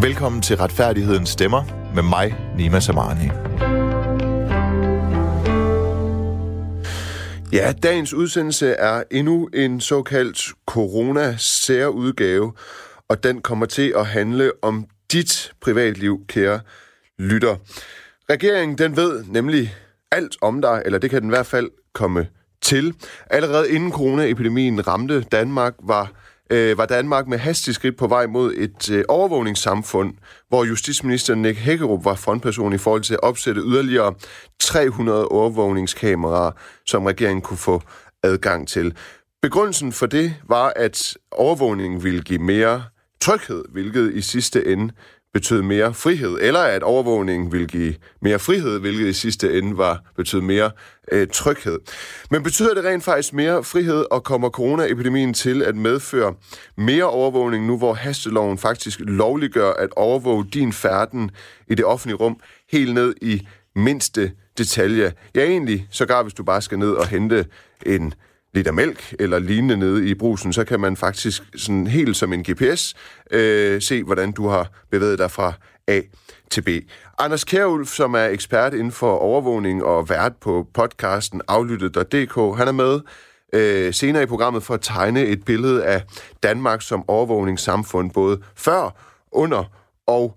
Velkommen til Retfærdighedens Stemmer med mig, Nima Samani. Ja, dagens udsendelse er endnu en såkaldt corona-særudgave, og den kommer til at handle om dit privatliv, kære lytter. Regeringen, den ved nemlig alt om dig, eller det kan den i hvert fald komme til. Allerede inden coronaepidemien ramte Danmark, var øh, var Danmark med hastig skridt på vej mod et øh, overvågningssamfund, hvor justitsminister Nick Hækkerup var frontperson i forhold til at opsætte yderligere 300 overvågningskameraer, som regeringen kunne få adgang til. Begrundelsen for det var, at overvågningen ville give mere tryghed, hvilket i sidste ende betød mere frihed, eller at overvågningen ville give mere frihed, hvilket i sidste ende var betød mere øh, tryghed. Men betyder det rent faktisk mere frihed, og kommer coronaepidemien til at medføre mere overvågning nu, hvor hasteloven faktisk lovliggør at overvåge din færden i det offentlige rum helt ned i mindste detalje? Ja, egentlig sågar hvis du bare skal ned og hente en liter mælk eller lignende nede i brusen, så kan man faktisk sådan helt som en GPS øh, se, hvordan du har bevæget dig fra A til B. Anders Kjærulf, som er ekspert inden for overvågning og vært på podcasten aflyttet.dk, han er med øh, senere i programmet for at tegne et billede af Danmark som overvågningssamfund, både før, under og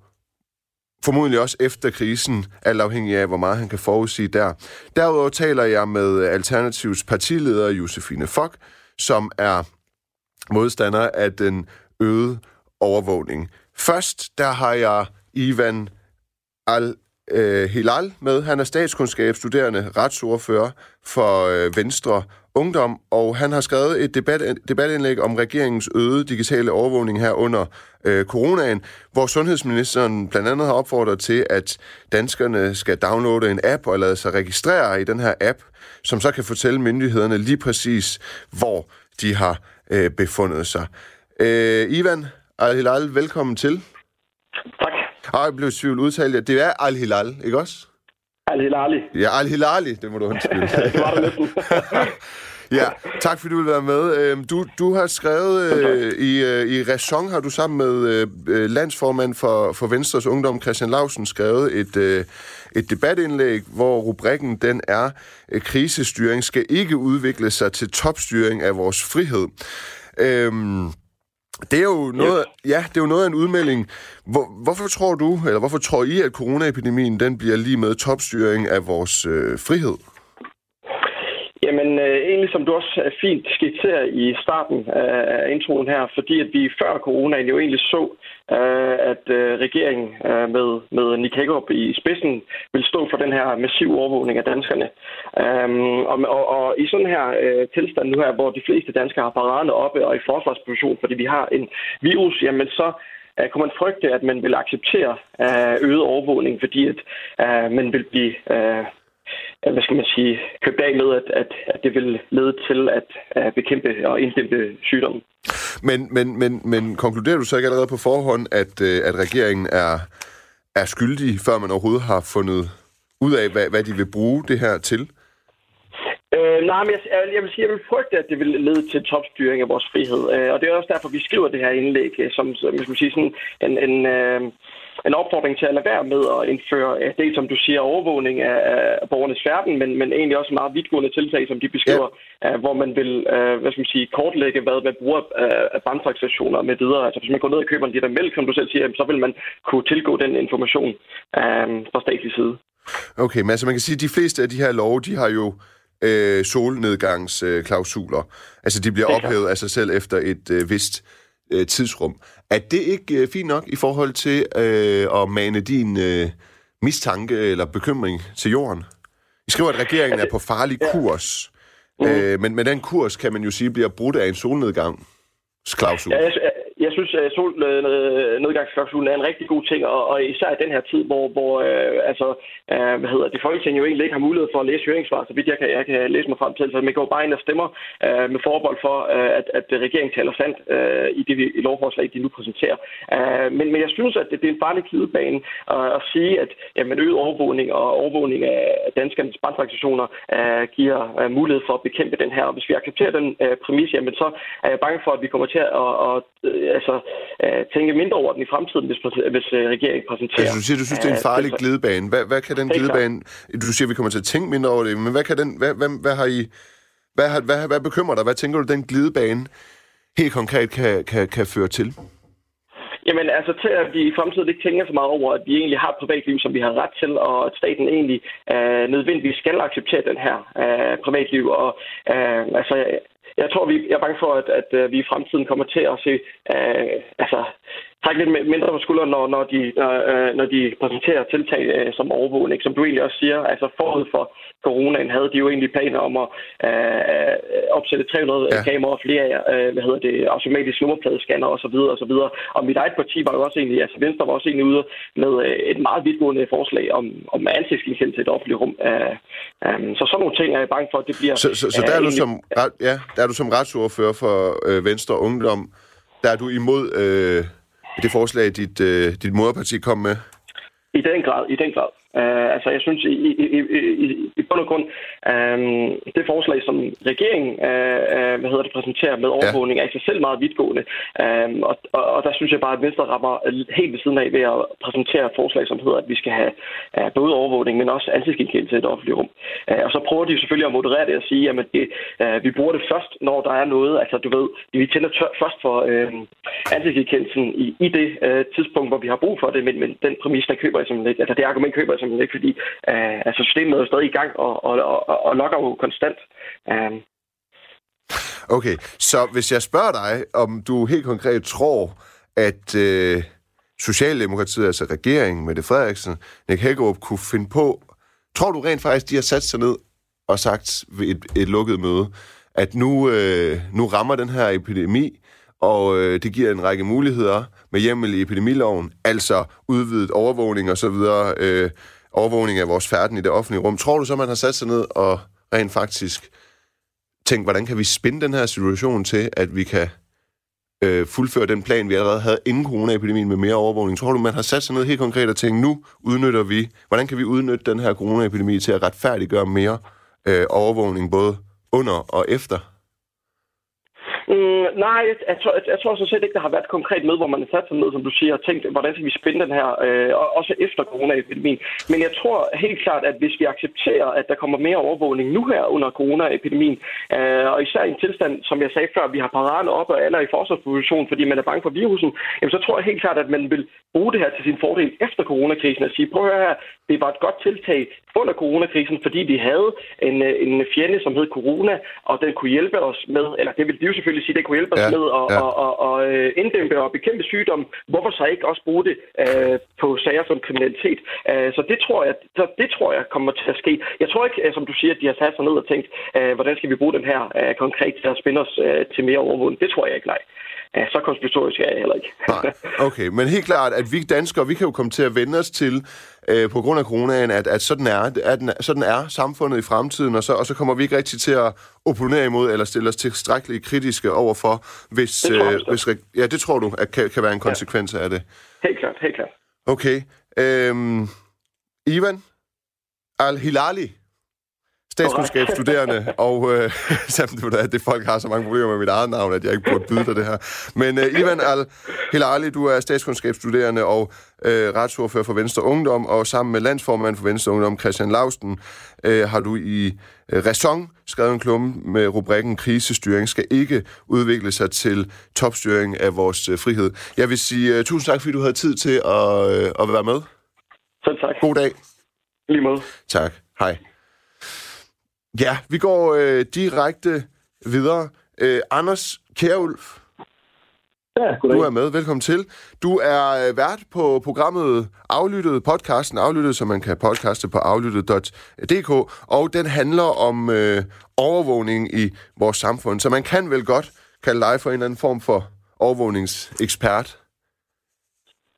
formodentlig også efter krisen, alt afhængig af, hvor meget han kan forudsige der. Derudover taler jeg med Alternativs partileder Josefine Fock, som er modstander af den øgede overvågning. Først, der har jeg Ivan Al øh, Hilal med. Han er statskundskabsstuderende retsordfører for øh, Venstre Ungdom, og han har skrevet et debat, debatindlæg om regeringens øgede digitale overvågning her under øh, coronaen, hvor sundhedsministeren blandt andet har opfordret til, at danskerne skal downloade en app og lade sig registrere i den her app, som så kan fortælle myndighederne lige præcis, hvor de har øh, befundet sig. Øh, Ivan Al-Hilal, velkommen til. Tak. Ah, jeg blev tvivl udtalt. Det er Al-Hilal, ikke også? Al-Hilali. Ja, Al-Hilali, det må du undskylde. det var det næsten. ja, tak fordi du vil være med. Øhm, du, du har skrevet øh, i, øh, i Ræson, har du sammen med øh, øh, landsformand for, for Venstres Ungdom, Christian Lausen, skrevet et, øh, et debatindlæg, hvor rubrikken den er, krisestyring skal ikke udvikle sig til topstyring af vores frihed. Øhm, det er jo noget, ja. ja, det er jo noget af en udmelding. Hvor, hvorfor tror du, eller hvorfor tror I, at coronaepidemien den bliver lige med topstyring af vores øh, frihed? Jamen, øh, egentlig som du også øh, fint skitserer i starten af introen her, fordi at vi før coronaen jo egentlig så, øh, at øh, regeringen øh, med, med Nick Hagerup i spidsen vil stå for den her massiv overvågning af danskerne. Øhm, og, og, og i sådan her øh, tilstand nu her, hvor de fleste danskere har paraderne oppe og i forsvarsposition, fordi vi har en virus, jamen så øh, kunne man frygte, at man vil acceptere øh, øget overvågning, fordi at øh, man vil blive øh, hvad skal man sige, købt af med, at, at, at det vil lede til at, at bekæmpe og inddæmpe sygdommen. Men, men, men, men konkluderer du så ikke allerede på forhånd, at, øh, at regeringen er, er skyldig, før man overhovedet har fundet ud af, hvad, hvad de vil bruge det her til? Øh, nej, men jeg, jeg vil sige, jeg vil frygte, at det vil lede til topstyring af vores frihed. Øh, og det er også derfor, vi skriver det her indlæg, øh, som, som jeg skal sige, sådan en, en, øh, en opfordring til at lade være med at indføre øh, det, som du siger, overvågning af, af borgernes færden, men, men egentlig også meget vidtgående tiltag, som de beskriver, ja. hvor man vil hvad skal man sige, kortlægge, hvad man bruger af brandtransaktioner med videre. Altså hvis man går ned og køber en liter mælk, som du selv siger, så vil man kunne tilgå den information øh, fra statslig side. Okay, men altså man kan sige, at de fleste af de her love, de har jo øh, solnedgangsklausuler. Øh, altså de bliver ophævet af sig selv efter et øh, vist øh, tidsrum. Er det ikke øh, fint nok i forhold til øh, at mane din øh, mistanke eller bekymring til jorden? I skriver, at regeringen er på farlig kurs. Mm. Øh, men, men den kurs, kan man jo sige, bliver brudt af en solnedgang. Klausul. Ja, jeg, jeg synes, at solnedgangsklausulen er en rigtig god ting, og, og især i den her tid, hvor, hvor øh, altså, øh, hvad hedder det, Folketinget jo egentlig ikke har mulighed for at læse høringssvar, så vidt jeg kan, jeg kan læse mig frem til. Så man går bare ind og stemmer øh, med forbold for, øh, at, at regeringen taler sandt øh, i det i lovforslag, de nu præsenterer. Øh, men, men jeg synes, at det, det er en farlig glidebane at, at sige, at jamen, øget overvågning og overvågning af danskernes banktransaktioner øh, giver øh, mulighed for at bekæmpe den her. Og hvis vi accepterer den øh, præmis, jamen, så er jeg bange for, at vi kommer til at, at, at altså, øh, tænke mindre over den i fremtiden, hvis, hvis øh, regeringen præsenterer... Altså, du siger, du synes, det er en farlig glidebane. Hvad, hvad kan den glidebane... Du siger, vi kommer til at tænke mindre over det, men hvad kan den... Hvad, hvad, hvad har I... Hvad, hvad, hvad bekymrer dig? Hvad tænker du, den glidebane helt konkret kan, kan, kan føre til? Jamen altså til at vi i fremtiden ikke tænker så meget over, at vi egentlig har et privatliv, som vi har ret til, og at staten egentlig øh, nødvendigvis skal acceptere den her øh, privatliv. Og øh, altså, jeg tror, vi, jeg er bange for, at, at, at vi i fremtiden kommer til at se uh, altså, trække lidt mindre på skulderen, når, når, de, øh, når de præsenterer tiltag øh, som overvågning. Som du egentlig også siger, altså forud for coronaen havde de jo egentlig planer om at øh, opsætte 300 ja. kameraer og flere øh, hvad hedder det, automatiske nummerpladescanner osv. osv. Og mit eget parti var jo også egentlig, altså Venstre var også egentlig ude med øh, et meget vidtgående forslag om, om ansigtsgenkendelse til et offentligt rum. Øh, øh, så sådan nogle ting er jeg bange for, at det bliver... Så, så, så der, er du som, ja, der er du som retsordfører for øh, Venstre Ungdom, der er du imod... Øh det forslag, dit, øh, dit moderparti kom med? I den grad, i den grad. Uh, altså, jeg synes, i, i, i, i bund og grund, um, det forslag, som regeringen uh, uh, hvad hedder det, præsenterer med overvågning, ja. er i sig selv meget vidtgående. Um, og, og, og der synes jeg bare, at Venstre rammer helt ved siden af ved at præsentere et forslag, som hedder, at vi skal have uh, både overvågning, men også ansigtsgenkendelse i et offentligt rum. Uh, og så prøver de selvfølgelig at moderere det og sige, at det, uh, vi bruger det først, når der er noget. Altså, du ved, vi tænder tør, først for uh, ansigtsgenkendelsen i, i det uh, tidspunkt, hvor vi har brug for det, men, men den præmis, der køber jeg simpelthen ikke. Altså, det argument køber jeg simpelthen ikke, fordi øh, altså, systemet er jo stadig i gang og, og, og, og logger jo konstant. Um, Okay, så hvis jeg spørger dig, om du helt konkret tror, at øh, Socialdemokratiet, altså regeringen, Mette Frederiksen, Nick Hækkerup, kunne finde på... Tror du rent faktisk, de har sat sig ned og sagt ved et, et lukket møde, at nu, øh, nu rammer den her epidemi, og øh, det giver en række muligheder med hjemmel i epidemiloven, altså udvidet overvågning og så videre, øh, overvågning af vores færden i det offentlige rum. Tror du så, man har sat sig ned og rent faktisk tænkt, hvordan kan vi spinde den her situation til, at vi kan øh, fuldføre den plan, vi allerede havde inden coronaepidemien med mere overvågning? Tror du, man har sat sig ned helt konkret og tænkt, nu udnytter vi, hvordan kan vi udnytte den her coronaepidemi til at retfærdiggøre mere øh, overvågning, både under og efter? Mm, nej, jeg, jeg, tror, jeg, jeg tror så set ikke, der har været et konkret møde, hvor man har sat sig ned, som du siger, og tænkt, hvordan skal vi spænde den her, øh, også efter coronaepidemien. Men jeg tror helt klart, at hvis vi accepterer, at der kommer mere overvågning nu her under coronaepidemien, øh, og især i en tilstand, som jeg sagde før, vi har paraderne op og alle er i forsvarsposition, fordi man er bange for virusen, jamen, så tror jeg helt klart, at man vil bruge det her til sin fordel efter coronakrisen og sige, prøv at høre her, det var et godt tiltag under coronakrisen, fordi vi havde en, øh, en fjende, som hed corona, og den kunne hjælpe os med, eller det vil de jo selvfølgelig sige, det kunne hjælpe os ja, med at ja. og, og, og, øh, inddæmpe og bekæmpe sygdom. Hvorfor så ikke også bruge det uh, på sager som kriminalitet? Uh, så det tror jeg, så det tror jeg kommer til at ske. Jeg tror ikke, som du siger, at de har sat sig ned og tænkt, uh, hvordan skal vi bruge den her uh, konkret til at spænde os uh, til mere overvågning. Det tror jeg ikke, nej. Ja, så konspiratorisk er jeg heller ikke. Nej, okay. Men helt klart, at vi danskere, vi kan jo komme til at vende os til, øh, på grund af coronaen, at, at sådan, er, at sådan er samfundet i fremtiden, og så, og så kommer vi ikke rigtig til at opponere imod, eller stille os tilstrækkeligt kritiske overfor, hvis... Det øh, hvis ja, det tror du, at kan, kan være en konsekvens ja. af det? Helt klart, helt klart. Okay. Øhm, Ivan Al-Hilali, statskundskabsstuderende, og øh, det, det folk har så mange problemer med mit eget navn, at jeg ikke burde byde dig det her. Men øh, Ivan Al-Hilali, du er statskundskabsstuderende og øh, retsordfører for Venstre Ungdom, og sammen med landsformand for Venstre Ungdom, Christian Lausten, øh, har du i øh, Ræson skrevet en klumme med rubrikken Krisestyring skal ikke udvikle sig til topstyring af vores øh, frihed. Jeg vil sige øh, tusind tak, fordi du havde tid til at, øh, at være med. Selv tak. God dag. Lige måde. Tak. Hej. Ja, vi går øh, direkte videre. Øh, Anders Kjærulf. Ja, goddag. Du er med. Velkommen til. Du er øh, vært på programmet Aflyttet, podcasten Aflyttet, som man kan podcaste på aflyttet.dk, og den handler om øh, overvågning i vores samfund. Så man kan vel godt kalde dig for en eller anden form for overvågningsekspert.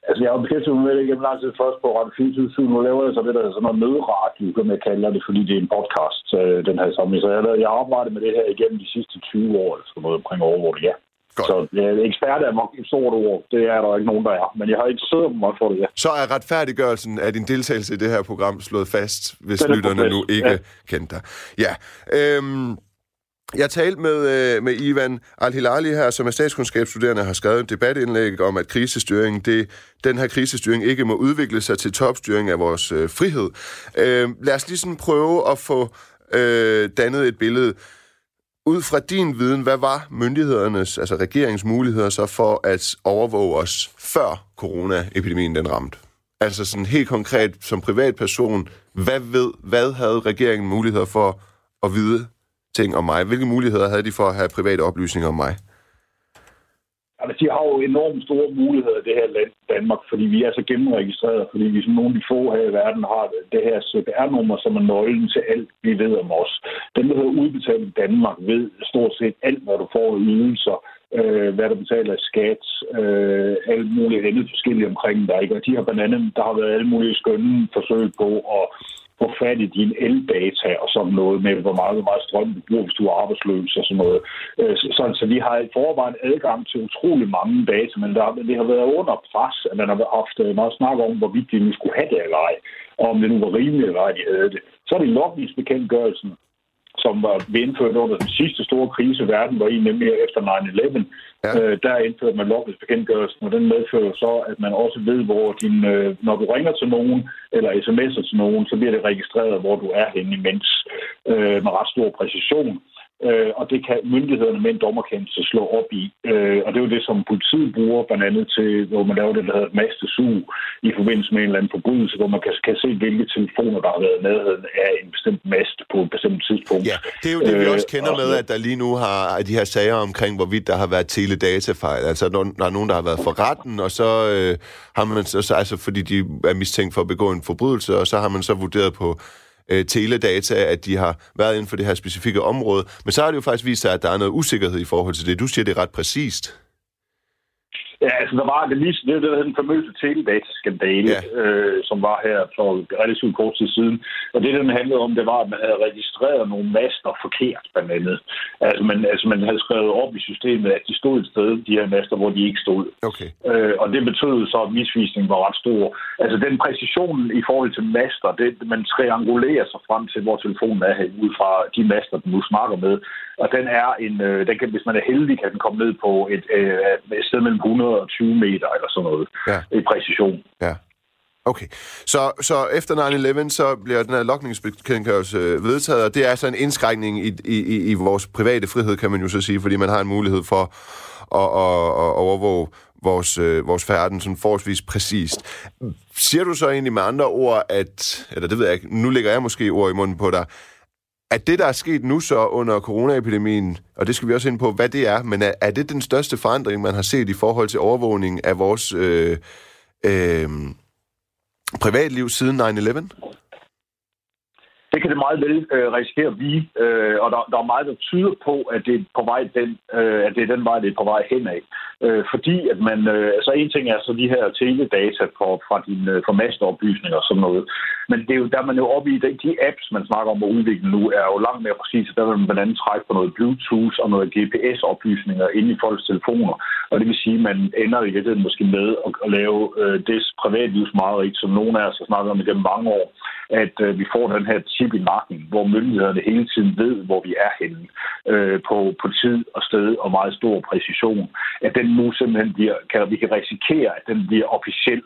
Altså, jeg har beskæftiget mig med det gennem lang tid først på Radio 24 Nu laver jeg så det, der er sådan noget nødradio, kan man kalde det, fordi det er en podcast, øh, den her samling. Så jeg, jeg har arbejdet med det her igennem de sidste 20 år, eller sådan noget omkring overvågning, ja. Godt. Så ja, ekspert er nok et stort ord. Det er der ikke nogen, der er. Men jeg har ikke siddet mig for det, ja. Så er retfærdiggørelsen af din deltagelse i det her program slået fast, hvis lytterne nu ikke ja. kendte dig. Ja. Øhm, jeg talte med, øh, med Ivan Al-Hilali her, som er statskundskabsstuderende, har skrevet et debatindlæg om, at krisestyring, det, den her krisestyring ikke må udvikle sig til topstyring af vores øh, frihed. Øh, lad os lige sådan prøve at få øh, dannet et billede. Ud fra din viden, hvad var myndighedernes, altså regeringens muligheder så for at overvåge os før coronaepidemien den ramte? Altså sådan helt konkret som privatperson, hvad ved, hvad havde regeringen muligheder for at vide ting om mig? Hvilke muligheder havde de for at have private oplysninger om mig? Altså, de har jo enormt store muligheder i det her land, Danmark, fordi vi er så gennemregistreret, fordi vi som nogle af de få her i verden har det her CPR-nummer, som er nøglen til alt, vi ved om os. Den, der hedder udbetalt Danmark, ved stort set alt, hvad du får i ydelser, øh, hvad du betaler i skat, øh, alt muligt andet forskelligt omkring dig. Og de har blandt andet, der har været alle mulige skønne forsøg på at få fat i dine eldata og sådan noget med, hvor meget, hvor meget strøm du bruger, hvis du er arbejdsløs og sådan noget. Øh, så, så vi har i forvejen adgang til utrolig mange data, men der, det har været under pres, at man har haft øh, meget snak om, hvorvidt de nu skulle have det eller ej, og om det nu var rimeligt eller ej, de havde det. Så er det logningsbekendtgørelsen, som var indført under den sidste store krise, verden var i, nemlig efter 9-11. Ja. Øh, der indførte man logningsbekendtgørelsen, og den medfører så, at man også ved, hvor din, øh, når du ringer til nogen, eller sms'er til nogen, så bliver det registreret, hvor du er henne imens, øh, med ret stor præcision øh, og det kan myndighederne med en dommerkendelse slå op i. Øh, og det er jo det, som politiet bruger blandt andet til, hvor man laver det, der hedder et mastesug i forbindelse med en eller anden forbrydelse, hvor man kan, kan se, hvilke telefoner, der har været nærheden af en bestemt mast på et bestemt tidspunkt. Ja, det er jo det, vi også øh, kender øh, med, at der lige nu har de her sager omkring, hvorvidt der har været teledatafejl. Altså, når der er nogen, der har været for retten, og så øh, har man så, altså fordi de er mistænkt for at begå en forbrydelse, og så har man så vurderet på øh, teledata, at de har været inden for det her specifikke område. Men så har det jo faktisk vist sig, at der er noget usikkerhed i forhold til det. Du siger, det er ret præcist. Ja, altså der var det lige, det, var den famøse teledataskandale, ja. øh, som var her for relativt kort tid siden. Og det, den handlede om, det var, at man havde registreret nogle master forkert, blandt andet. Altså man, altså man havde skrevet op i systemet, at de stod et sted, de her master, hvor de ikke stod. Okay. Øh, og det betød så, at misvisningen var ret stor. Altså den præcision i forhold til master, det, man triangulerer sig frem til, hvor telefonen er ud fra de master, du nu snakker med. Og den er en, øh, den kan, hvis man er heldig, kan den komme ned på et, øh, et sted mellem 120 meter eller sådan noget ja. i præcision. Ja. Okay, så, så efter 9-11, så bliver den her lokningsbekendtgørelse øh, vedtaget, og det er så en indskrækning i, i, i vores private frihed, kan man jo så sige, fordi man har en mulighed for at, at, at overvåge vores, øh, vores færden sådan forholdsvis præcist. Siger du så egentlig med andre ord, at, eller det ved jeg ikke, nu lægger jeg måske ord i munden på dig, at det, der er sket nu så under coronaepidemien, og det skal vi også ind på, hvad det er, men er, er det den største forandring, man har set i forhold til overvågning af vores øh, øh, privatliv siden 9-11? Det kan det meget vel øh, risikere at blive, øh, og der, der er meget, der tyder på, at det er på vej den, øh, at det er den vej, det er på vej henad. Øh, fordi at man, øh, altså en ting er så de her teledata fra, fra dine øh, masteoplysninger og sådan noget, men det er jo, der er man jo oppe i, de, de apps, man snakker om at udvikle nu, er jo langt mere præcise. Der vil man blandt andet trække på noget Bluetooth og noget GPS-oplysninger inde i folks telefoner, og det vil sige, at man ender i det måske med at, at lave øh, det privatlivsmareridt, som nogen af os har snakket om igennem mange år, at øh, vi får den her chip i nakken, hvor myndighederne hele tiden ved, hvor vi er henne øh, på, på tid og sted og meget stor præcision. At den nu simpelthen bliver, kan, vi kan risikere, at den bliver officiel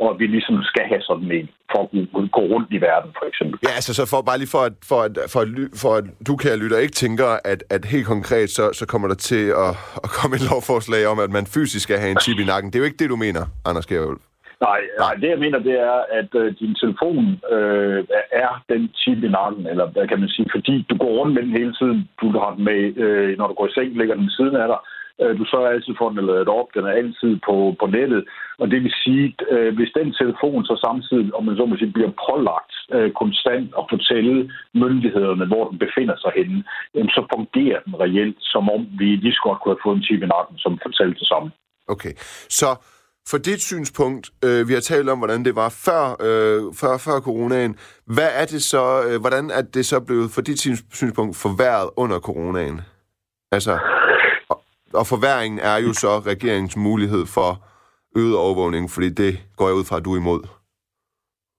og at vi ligesom skal have sådan en for at gå rundt i verden, for eksempel. Ja, altså så for, bare lige for at, for at, for at, for at du, kan lytte, ikke tænker, at, at helt konkret, så, så kommer der til at, at komme et lovforslag om, at man fysisk skal have en chip i nakken. Det er jo ikke det, du mener, Anders Gerhulf. Nej, nej, det jeg mener, det er, at øh, din telefon øh, er den chip i nakken, eller hvad kan man sige, fordi du går rundt med den hele tiden. Du har den med, øh, når du går i seng, ligger den ved siden af dig. Øh, du sørger altid for, at den er ladet op. Den er altid på, på nettet. Og det vil sige, øh, hvis den telefon så samtidig, om man så må sige, bliver pålagt øh, konstant at fortælle myndighederne, hvor den befinder sig henne, jamen, så fungerer den reelt, som om vi lige så godt kunne have fået en chip i nakken, som fortalte det samme. Okay, så for dit synspunkt, øh, vi har talt om, hvordan det var før, øh, før, før coronaen. Hvad er det så, øh, hvordan er det så blevet for dit synspunkt forværret under coronaen? Altså, og, og forværingen er jo så regeringens mulighed for øget overvågning, fordi det går jeg ud fra, at du er imod.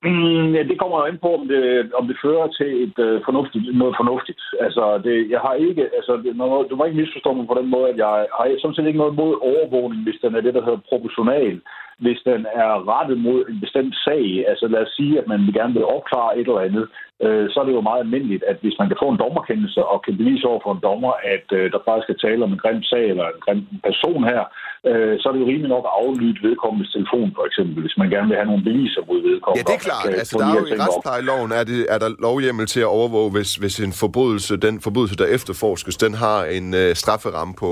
Mm, ja, det kommer jo ind på, om det, om det fører til et øh, fornuftigt, noget fornuftigt. Altså, det, jeg har ikke, altså, det, når, du må ikke misforstå mig på den måde, at jeg har sådan set ikke noget mod overvågning, hvis den er det, der hedder proportional hvis den er rettet mod en bestemt sag, altså lad os sige, at man gerne vil opklare et eller andet, øh, så er det jo meget almindeligt, at hvis man kan få en dommerkendelse og kan bevise over for en dommer, at øh, der faktisk skal tale om en grim sag eller en grim person her, øh, så er det jo rimelig nok at aflytte vedkommendes telefon, for eksempel, hvis man gerne vil have nogle beviser mod vedkommende. Ja, det er klart. Altså, der er jo i retsplejeloven, er, det, er der lovhjemmel til at overvåge, hvis, hvis en forbrydelse, den forbrydelse, der efterforskes, den har en øh, strafferamme på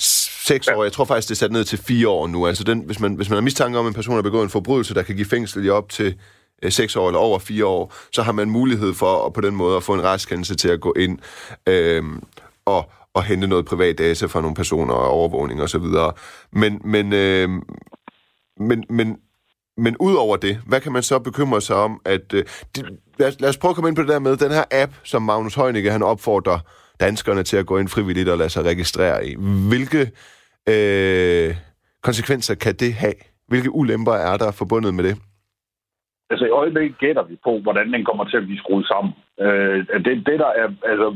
seks år. Jeg tror faktisk, det er sat ned til fire år nu. Altså, den, hvis, man, hvis man har mistanke om, at en person har begået en forbrydelse, der kan give fængsel i op til øh, seks år eller over fire år, så har man mulighed for at på den måde at få en retskendelse til at gå ind øh, og, og hente noget privat data fra nogle personer og overvågning osv. Men, men, øh, men, men, men ud over det, hvad kan man så bekymre sig om? At, øh, det, lad, os, lad os prøve at komme ind på det der med den her app, som Magnus Heunicke han opfordrer danskerne til at gå ind frivilligt og lade sig registrere i. Hvilke øh, konsekvenser kan det have? Hvilke ulemper er der forbundet med det? Altså i øjeblikket gætter vi på, hvordan den kommer til at blive skruet sammen. Øh, det, det, der er, altså,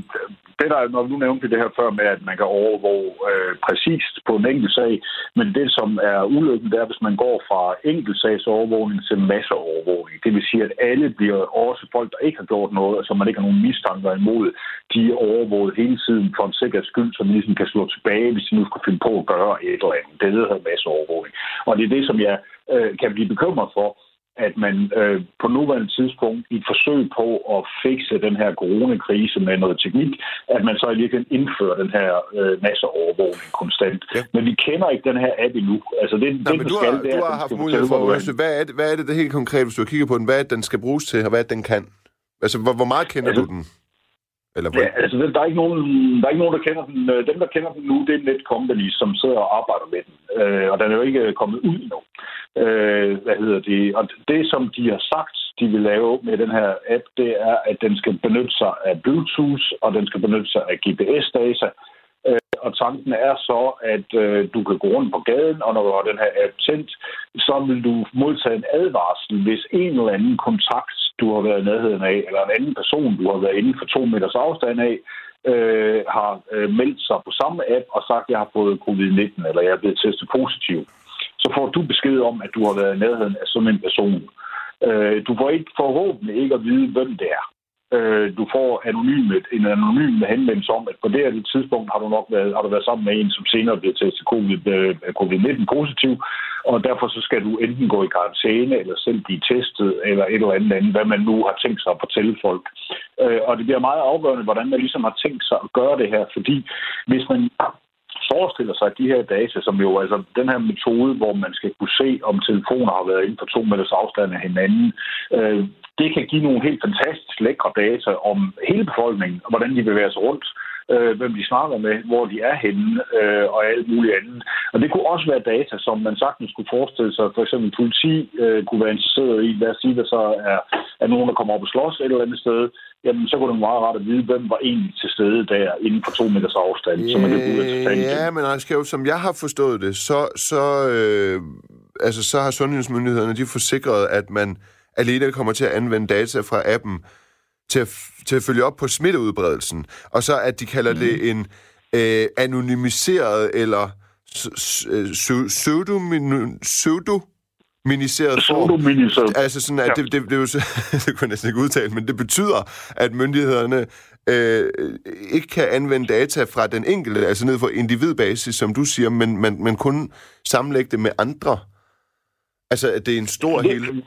det der, når nu nævnte vi det her før med, at man kan overvåge øh, præcist på en enkelt sag, men det, som er ulykken, det er, hvis man går fra enkeltsagsovervågning til masseovervågning. Det vil sige, at alle bliver også folk, der ikke har gjort noget, som man ikke har nogen mistanker imod, de er overvåget hele tiden for en sikkerheds skyld, som ligesom kan slå tilbage, hvis de nu skulle finde på at gøre et eller andet. Det hedder masseovervågning. Og det er det, som jeg øh, kan blive bekymret for, at man øh, på nuværende tidspunkt i et forsøg på at fikse den her coronakrise med noget teknik, at man så i virkeligheden indfører den her øh, masseovervågning konstant. Ja. Men vi kender ikke den her app endnu. Altså, det, Nej, det, men du skal, har, det, du har haft mulighed for at hvad er, det, hvad er det, det helt konkret, hvis du kigger på den, hvad er det, den skal bruges til, og hvad er det, den kan? Altså, hvor, hvor meget kender altså, du den? Eller ja, altså, der er, ikke nogen, der er ikke nogen, der kender den. Øh, dem, der kender den nu, det er Netcompany, som sidder og arbejder med den. Øh, og den er jo ikke kommet ud endnu. Øh, hvad hedder det? Og det, som de har sagt, de vil lave med den her app, det er, at den skal benytte sig af Bluetooth, og den skal benytte sig af GPS-data. Øh, og tanken er så, at øh, du kan gå rundt på gaden, og når du har den her app tændt, så vil du modtage en advarsel, hvis en eller anden kontakt, du har været i nærheden af, eller en anden person, du har været inden for to meters afstand af, øh, har øh, meldt sig på samme app og sagt, at jeg har fået covid-19, eller jeg er blevet testet positiv så får du besked om, at du har været i nærheden af sådan en person. Øh, du får ikke forhåbentlig ikke at vide, hvem det er. Øh, du får anonymt, en anonym henvendelse om, at på det her tidspunkt har du nok været, har du været sammen med en, som senere bliver testet øh, covid-19 positiv, og derfor så skal du enten gå i karantæne, eller selv blive testet, eller et eller andet andet, hvad man nu har tænkt sig at fortælle folk. Øh, og det bliver meget afgørende, hvordan man ligesom har tænkt sig at gøre det her, fordi hvis man forestiller sig, at de her data, som jo altså den her metode, hvor man skal kunne se, om telefoner har været inden for to meters afstand af hinanden, øh, det kan give nogle helt fantastisk lækre data om hele befolkningen, og hvordan de bevæger sig rundt, øh, hvem de snakker med, hvor de er henne, øh, og alt muligt andet. Og det kunne også være data, som man sagtens skulle forestille sig, for eksempel politi øh, kunne være interesseret i, lad os sige, der så er, er nogen, der kommer op og slås et eller andet sted, jamen så kunne det meget rart at vide, hvem var egentlig til stede der inden for to meters afstand. Yeah, så man kan ja, men skal jo, som jeg har forstået det, så, så, øh, altså, så har sundhedsmyndighederne de forsikret, at man alene kommer til at anvende data fra appen til at, til at følge op på smitteudbredelsen, og så at de kalder mm. det en øh, anonymiseret eller pseudo miniseret form. Altså sådan, at ja. det, det, det, det, det kunne jeg næsten ikke udtale, men det betyder, at myndighederne øh, ikke kan anvende data fra den enkelte, altså ned for individbasis, som du siger, men, men, men kun sammenlægge det med andre. Altså, at det er en stor det, hele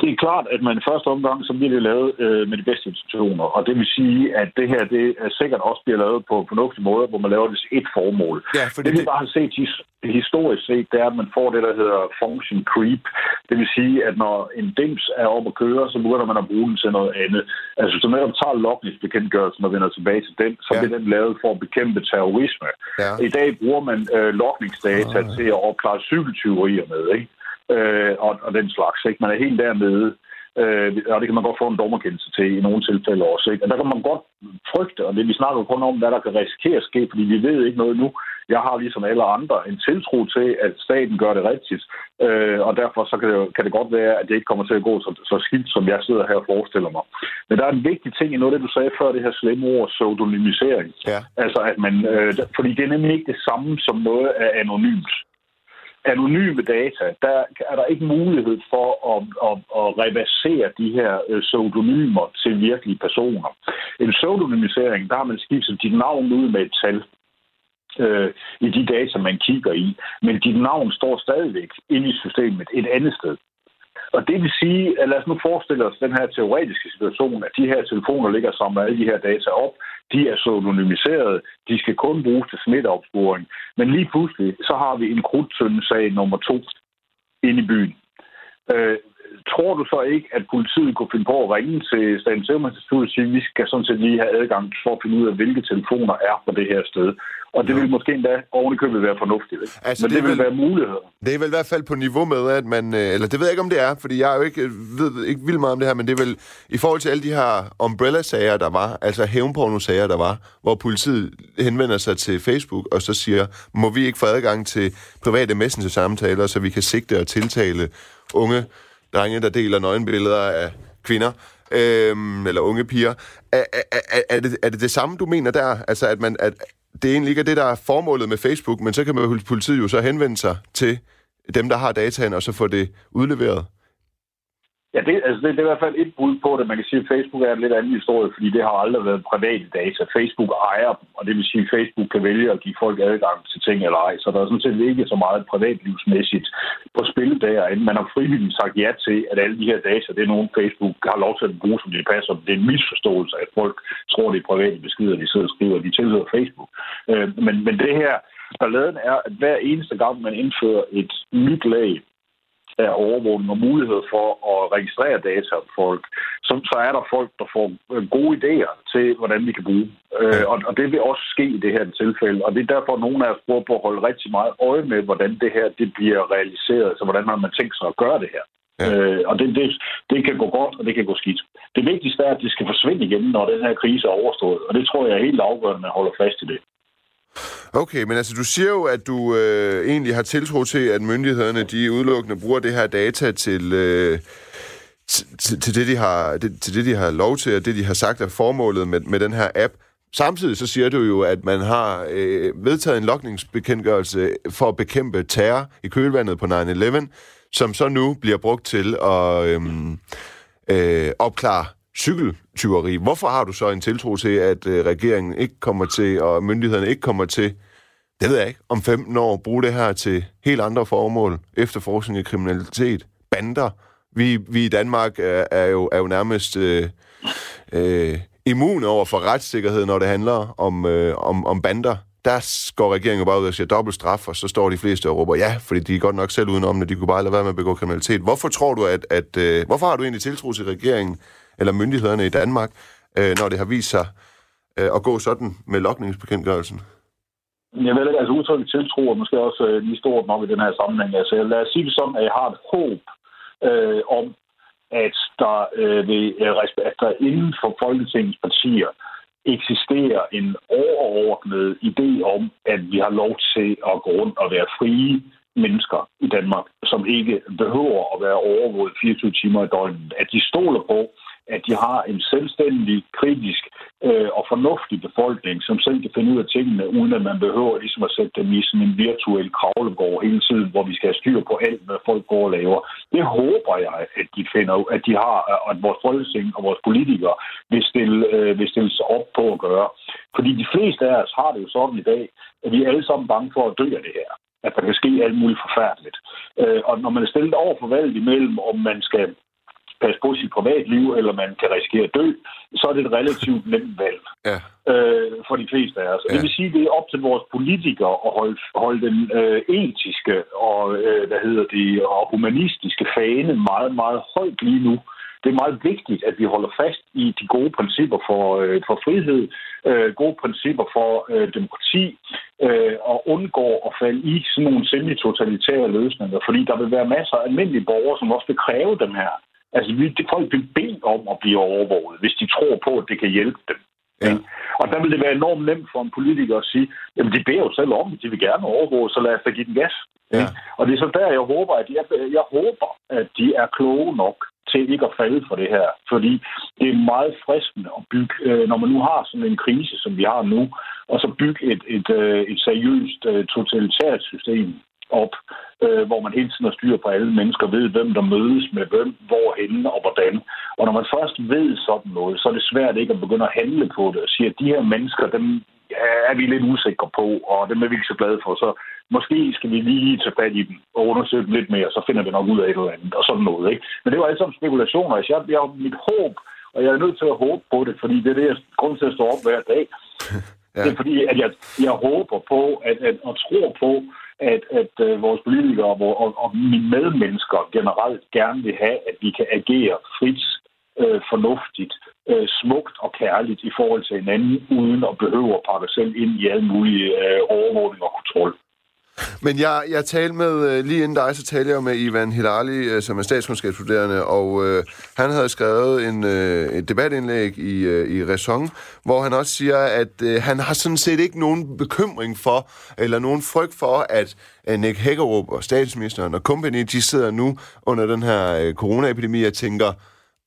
det er klart, at man i første omgang, så bliver det lavet øh, med de bedste institutioner. Og det vil sige, at det her det er sikkert også bliver lavet på fornuftig måde, hvor man laver det et formål. Ja, fordi det vi det... bare har set historisk set, det er, at man får det, der hedder function creep. Det vil sige, at når en dims er oppe at køre, så begynder man at bruge den til noget andet. Altså, hvis du netop tager logningsbekendtgørelsen og vender tilbage til den, så ja. bliver den lavet for at bekæmpe terrorisme. Ja. I dag bruger man øh, logningsdata ah. til at opklare cykeltyverier med, ikke? Øh, og, og den slags. Ikke? Man er helt dernede. Øh, og det kan man godt få en dommerkendelse til i nogle tilfælde også. Ikke? Og der kan man godt frygte, og det vi snakker kun om, hvad der kan risikere at ske, fordi vi ved ikke noget nu. Jeg har ligesom alle andre en tiltro til, at staten gør det rigtigt, øh, og derfor så kan det, kan det godt være, at det ikke kommer til at gå så, så skidt, som jeg sidder her og forestiller mig. Men der er en vigtig ting i noget af det, du sagde før, det her slemme ord, pseudonymisering. Ja. Altså, at man, øh, fordi det er nemlig ikke det samme som noget er anonymt anonyme data, der er der ikke mulighed for at, at, at reversere de her øh, pseudonymer til virkelige personer. En pseudonymisering, der har man skiftet dit navn ud med et tal øh, i de data, man kigger i. Men dit navn står stadigvæk inde i systemet et andet sted. Og det vil sige, at lad os nu forestille os den her teoretiske situation, at de her telefoner ligger sammen med alle de her data op. De er så anonymiseret, De skal kun bruges til smitteopsporing. Men lige pludselig, så har vi en krudtøndesag nummer to inde i byen. Øh, tror du så ikke, at politiet kunne finde på at ringe til Statens Serum Institut og sige, at vi skal sådan set lige have adgang for at finde ud af, hvilke telefoner er på det her sted? Og det ja. vil måske endda ovenikøbet være fornuftigt. Ikke? Altså, Men det, det vil, være muligheder. Det er vel i hvert fald på niveau med, at man... Øh, eller det ved jeg ikke, om det er, fordi jeg er jo ikke, ved ikke vildt meget om det her, men det er vel i forhold til alle de her umbrella-sager, der var, altså hævnporno-sager, der var, hvor politiet henvender sig til Facebook og så siger, må vi ikke få adgang til private messenger-samtaler, så vi kan sigte og tiltale unge drenge, der deler nøgenbilleder af kvinder, øhm, eller unge piger. Er, er, er, er, det, er det det samme, du mener der? Altså, at, man, at det egentlig ikke er det, der er formålet med Facebook, men så kan man politiet jo så henvende sig til dem, der har dataen, og så få det udleveret? Ja, det, altså det, det er i hvert fald et bud på det. Man kan sige, at Facebook er en lidt anden historie, fordi det har aldrig været private data. Facebook ejer dem, og det vil sige, at Facebook kan vælge at give folk adgang til ting eller ej. Så der er sådan set ikke så meget privatlivsmæssigt på spil der, end man har frivilligt sagt ja til, at alle de her data, det er nogen Facebook har lov til at bruge, som de passer. Det er en misforståelse, at folk tror, det er private beskeder, de sidder og skriver, de tilhører Facebook. Øh, men, men det her, balladen er, at hver eneste gang, man indfører et nyt lag af overvågning og mulighed for at registrere data om folk, så, så er der folk, der får øh, gode idéer til, hvordan vi kan bruge. Øh, og, og det vil også ske i det her tilfælde. Og det er derfor, at nogle af os prøver på at holde rigtig meget øje med, hvordan det her det bliver realiseret. Så hvordan har man tænkt sig at gøre det her? Ja. Øh, og det, det, det kan gå godt, og det kan gå skidt. Det vigtigste er, at det skal forsvinde igen, når den her krise er overstået. Og det tror jeg er helt afgørende, at man holder fast i det. Okay, men altså du siger jo, at du øh, egentlig har tiltro til, at myndighederne de udelukkende bruger det her data til, øh, til, til, det, de har, det, til det, de har lov til, og det, de har sagt er formålet med, med den her app. Samtidig så siger du jo, at man har øh, vedtaget en lokningsbekendtgørelse for at bekæmpe terror i kølvandet på 9-11, som så nu bliver brugt til at øh, øh, opklare cykeltyveri. Hvorfor har du så en tiltro til, at øh, regeringen ikke kommer til, og myndighederne ikke kommer til, det ved jeg ikke, om 15 år bruge det her til helt andre formål, efterforskning af kriminalitet, bander. Vi, vi i Danmark er, er, jo, er jo nærmest øh, øh, immune over for retssikkerhed, når det handler om, øh, om, om bander. Der går regeringen bare ud og siger dobbelt straf, og så står de fleste og råber ja, fordi de er godt nok selv udenom, når de kunne bare lade være med at begå kriminalitet. Hvorfor tror du, at, at øh, hvorfor har du egentlig tiltro til regeringen, eller myndighederne i Danmark, øh, når det har vist sig øh, at gå sådan med lokningsbekendtgørelsen? Jeg ved ikke, altså udtrykket tiltro er måske også øh, lige stort nok i den her sammenhæng. Altså, lad os sige det sådan, at jeg har et håb øh, om, at der, øh, ved, øh, at der inden for Folketingets partier eksisterer en overordnet idé om, at vi har lov til at gå rundt og være frie mennesker i Danmark, som ikke behøver at være overvåget 24 timer i døgnet. At de stoler på, at de har en selvstændig, kritisk øh, og fornuftig befolkning, som selv kan finde ud af tingene, uden at man behøver ligesom at sætte dem i sådan en virtuel kravlegård hele tiden, hvor vi skal have styr på alt, hvad folk går og laver. Det håber jeg, at de finder, at de har, at vores folketing og vores politikere vil stille, øh, vil stille sig op på at gøre. Fordi de fleste af os har det jo sådan i dag, at vi er alle sammen bange for at dø af det her at der kan ske alt muligt forfærdeligt. Øh, og når man er stillet over for valget imellem, om man skal passe på sit privatliv, eller man kan risikere at dø, så er det et relativt nemt valg ja. øh, for de fleste af os. Ja. Det vil sige, at det er op til vores politikere at holde, holde den øh, etiske og, øh, hvad hedder det, og humanistiske fane meget, meget højt lige nu. Det er meget vigtigt, at vi holder fast i de gode principper for, øh, for frihed, øh, gode principper for øh, demokrati, øh, og undgår at falde i sådan nogle semi-totalitære løsninger, fordi der vil være masser af almindelige borgere, som også vil kræve dem her Altså, vi, det, folk vil bede om at blive overvåget, hvis de tror på, at det kan hjælpe dem. Ja. Og der vil det være enormt nemt for en politiker at sige, jamen de beder jo selv om, de vil gerne overvåge, så lad os da give den gas. Ja. Og det er så der, jeg håber, at jeg, jeg håber, at de er kloge nok til ikke at falde for det her. Fordi det er meget fristende at bygge, øh, når man nu har sådan en krise, som vi har nu, og så bygge et, et, øh, et seriøst øh, totalitært system op, øh, hvor man hele tiden har styr på alle mennesker, ved hvem der mødes med hvem, hvorhenne og hvordan. Og når man først ved sådan noget, så er det svært ikke at begynde at handle på det og sige, at de her mennesker, dem er vi lidt usikre på, og dem er vi ikke så glade for. Så måske skal vi lige tage fat i dem og undersøge dem lidt mere, så finder vi nok ud af et eller andet, og sådan noget. Ikke? Men det var alle sammen spekulationer. Jeg, jeg, mit håb, og jeg er nødt til at håbe på det, fordi det er det, jeg grund til at stå op hver dag. Ja. Det er fordi, at jeg, jeg håber på, at, at, og tror på, at, at øh, vores politikere og, og, og mine medmennesker generelt gerne vil have, at vi kan agere frit, øh, fornuftigt, øh, smukt og kærligt i forhold til hinanden, uden at behøve at pakke selv ind i alle mulige øh, overvågning og kontrol. Men jeg, jeg talte med, øh, lige inden dig, så talte jeg med Ivan Hilali, øh, som er statskundskabsstuderende, og øh, han havde skrevet en, øh, et debatindlæg i, øh, i Raison, hvor han også siger, at øh, han har sådan set ikke nogen bekymring for, eller nogen frygt for, at øh, Nick Hækkerup og statsministeren og company, de sidder nu under den her øh, coronaepidemi og tænker,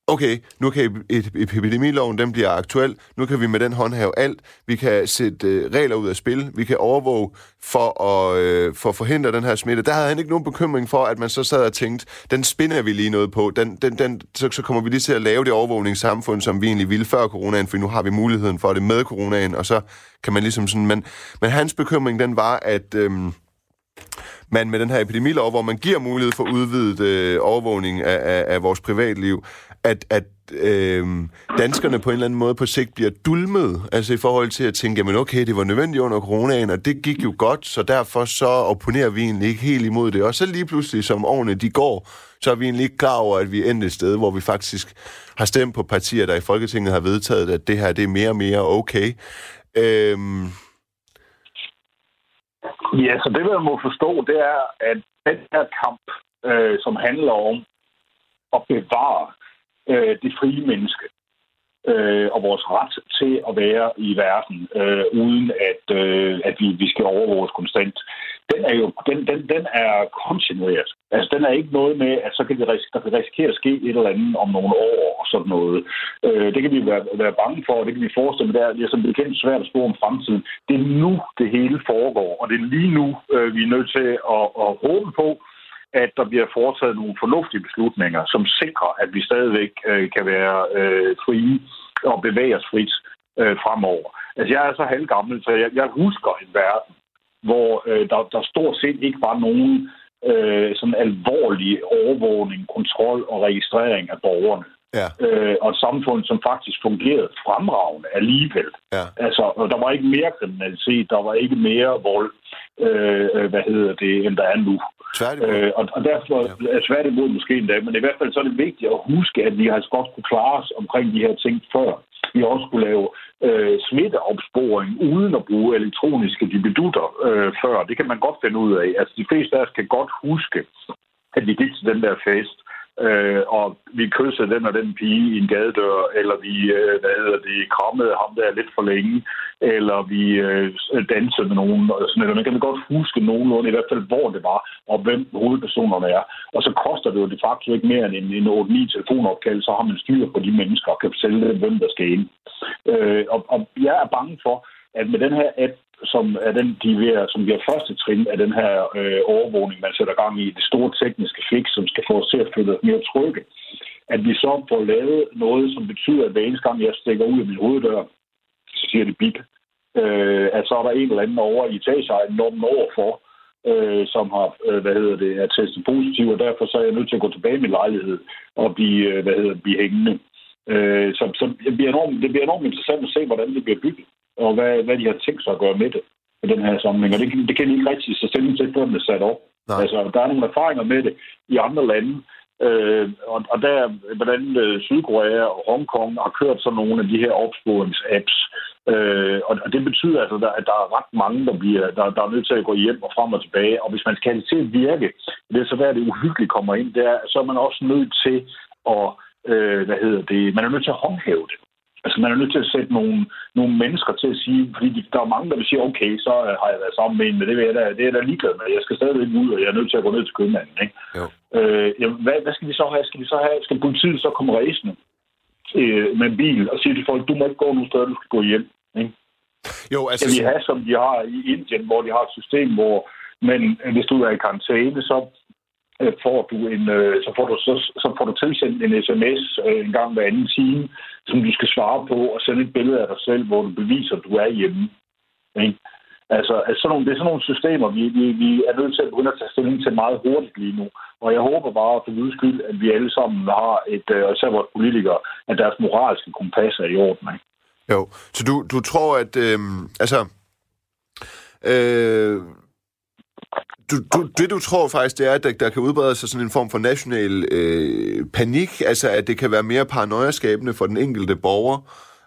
okay, nu kan epidemiloven, den bliver aktuel, nu kan vi med den håndhæve alt, vi kan sætte øh, regler ud af spil, vi kan overvåge for at, øh, for at forhindre den her smitte. Der havde han ikke nogen bekymring for, at man så sad og tænkte, den spinder vi lige noget på, den, den, den, så, så kommer vi lige til at lave det overvågningssamfund, som vi egentlig ville før coronaen, for nu har vi muligheden for det med coronaen, og så kan man ligesom sådan, men, men hans bekymring, den var, at... Øh, man med den her epidemilov, hvor man giver mulighed for udvidet øh, overvågning af, af, af vores privatliv, at, at øh, danskerne på en eller anden måde på sigt bliver dulmet, altså i forhold til at tænke, jamen okay, det var nødvendigt under coronaen, og det gik jo godt, så derfor så opponerer vi egentlig ikke helt imod det. Og så lige pludselig, som årene de går, så er vi egentlig ikke klar over, at vi er endt et sted, hvor vi faktisk har stemt på partier, der i Folketinget har vedtaget, at det her det er mere og mere okay. Øh, Ja, så det, man må forstå, det er, at den her kamp, øh, som handler om at bevare øh, det frie menneske øh, og vores ret til at være i verden, øh, uden at, øh, at vi, vi skal overvåges konstant, den er jo den, den, den er kontinueret. Altså, den er ikke noget med, at så kan det, der kan risikere at ske et eller andet om nogle år og sådan noget. Øh, det kan vi være, være bange for, og det kan vi forestille med. Det er som bekendt svært at spå om fremtiden. Det er nu, det hele foregår, og det er lige nu, øh, vi er nødt til at, at håbe på, at der bliver foretaget nogle fornuftige beslutninger, som sikrer, at vi stadigvæk øh, kan være øh, frie og bevæge os frit øh, fremover. Altså, jeg er så halvgammel, så jeg, jeg husker en verden, hvor øh, der, der stort set ikke var nogen øh, sådan alvorlig overvågning, kontrol og registrering af borgerne. Ja. Øh, og et samfund, som faktisk fungerede fremragende alligevel. Ja. Altså, der var ikke mere kriminalitet, der var ikke mere vold, øh, øh hvad hedder det, end der er nu. Øh, og, og derfor ja. er tværtimod måske endda, men i hvert fald så er det vigtigt at huske, at vi har godt kunne klare os omkring de her ting før vi også skulle lave øh, smitteopsporing uden at bruge elektroniske dibedutter øh, før. Det kan man godt finde ud af. Altså, de fleste af os kan godt huske, at vi gik til den der fest, øh, og vi kyssede den og den pige i en gadedør, eller vi øh, hvad hedder det, krammede ham der lidt for længe, eller vi øh, dansede med nogen. Og sådan noget. Man kan godt huske nogenlunde, i hvert fald hvor det var, og hvem hovedpersonerne er. Og så koster det jo de facto ikke mere end en, en 8-9 telefonopkald, så har man styr på de mennesker og kan fortælle dem, hvem der skal ind. Øh, og, og jeg er bange for, at med den her app, som er den, de ved, som bliver første trin af den her øh, overvågning, man sætter gang i, det store tekniske fix, som skal få os til at føle os mere trygge, at vi så får lavet noget, som betyder, at hver eneste gang, jeg stikker ud af min hoveddør, så siger det bip, øh, at så er der en eller anden over i etageejen normen overfor, øh, som har, øh, hvad hedder det, er testet positiv, og derfor så er jeg nødt til at gå tilbage i min lejlighed og blive, øh, hvad hedder det, blive hængende. Øh, så så det, bliver enormt, det bliver enormt interessant at se, hvordan det bliver bygget og hvad, hvad de har tænkt sig at gøre med det i den her sammenhæng. Og det, det kan de ikke rigtig så stilling til, før det er sat op. Nej. Altså, der er nogle erfaringer med det i andre lande, øh, og, og der, hvordan øh, Sydkorea og Hongkong har kørt sådan nogle af de her opsporingsapps. Øh, og, og det betyder altså, at der er ret mange, der, bliver, der, der er nødt til at gå hjem og frem og tilbage. Og hvis man skal have det til at virke, det er så der, det uhyggeligt kommer ind, det er, så er man også nødt til at, øh, hvad hedder det, man er nødt til at håndhæve det. Altså, man er nødt til at sætte nogle, nogle mennesker til at sige, fordi der er mange, der vil sige, okay, så har jeg været sammen med en, men det, vil jeg da, det er jeg da ligeglad med. Jeg skal stadigvæk ud, og jeg er nødt til at gå ned til købmanden. Ikke? Jo. Øh, jamen, hvad, hvad, skal vi så have? Skal vi så have? Skal politiet så komme rejsende øh, med en bil og sige til folk, du må ikke gå nogen steder, du skal gå hjem? Ikke? Jo, altså... Skal vi have, som de har i Indien, hvor de har et system, hvor men hvis du er i karantæne, så Øh, får du en, øh, så, får du, så, så får du tilsendt en sms øh, en gang hver anden time, som du skal svare på, og sende et billede af dig selv, hvor du beviser, at du er hjemme. Ikke? Altså, altså sådan nogle, det er sådan nogle systemer, vi, vi, vi er nødt til at begynde at tage stilling til meget hurtigt lige nu. Og jeg håber bare for guds skyld, at vi alle sammen har et, og især vores politikere, at deres moralske kompas er i orden. Ikke? Jo, så du, du tror, at øh, altså, øh, du, du, det du tror faktisk, det er, at der, der kan udbrede sig sådan en form for national øh, panik, altså at det kan være mere paranoiaskabende for den enkelte borger,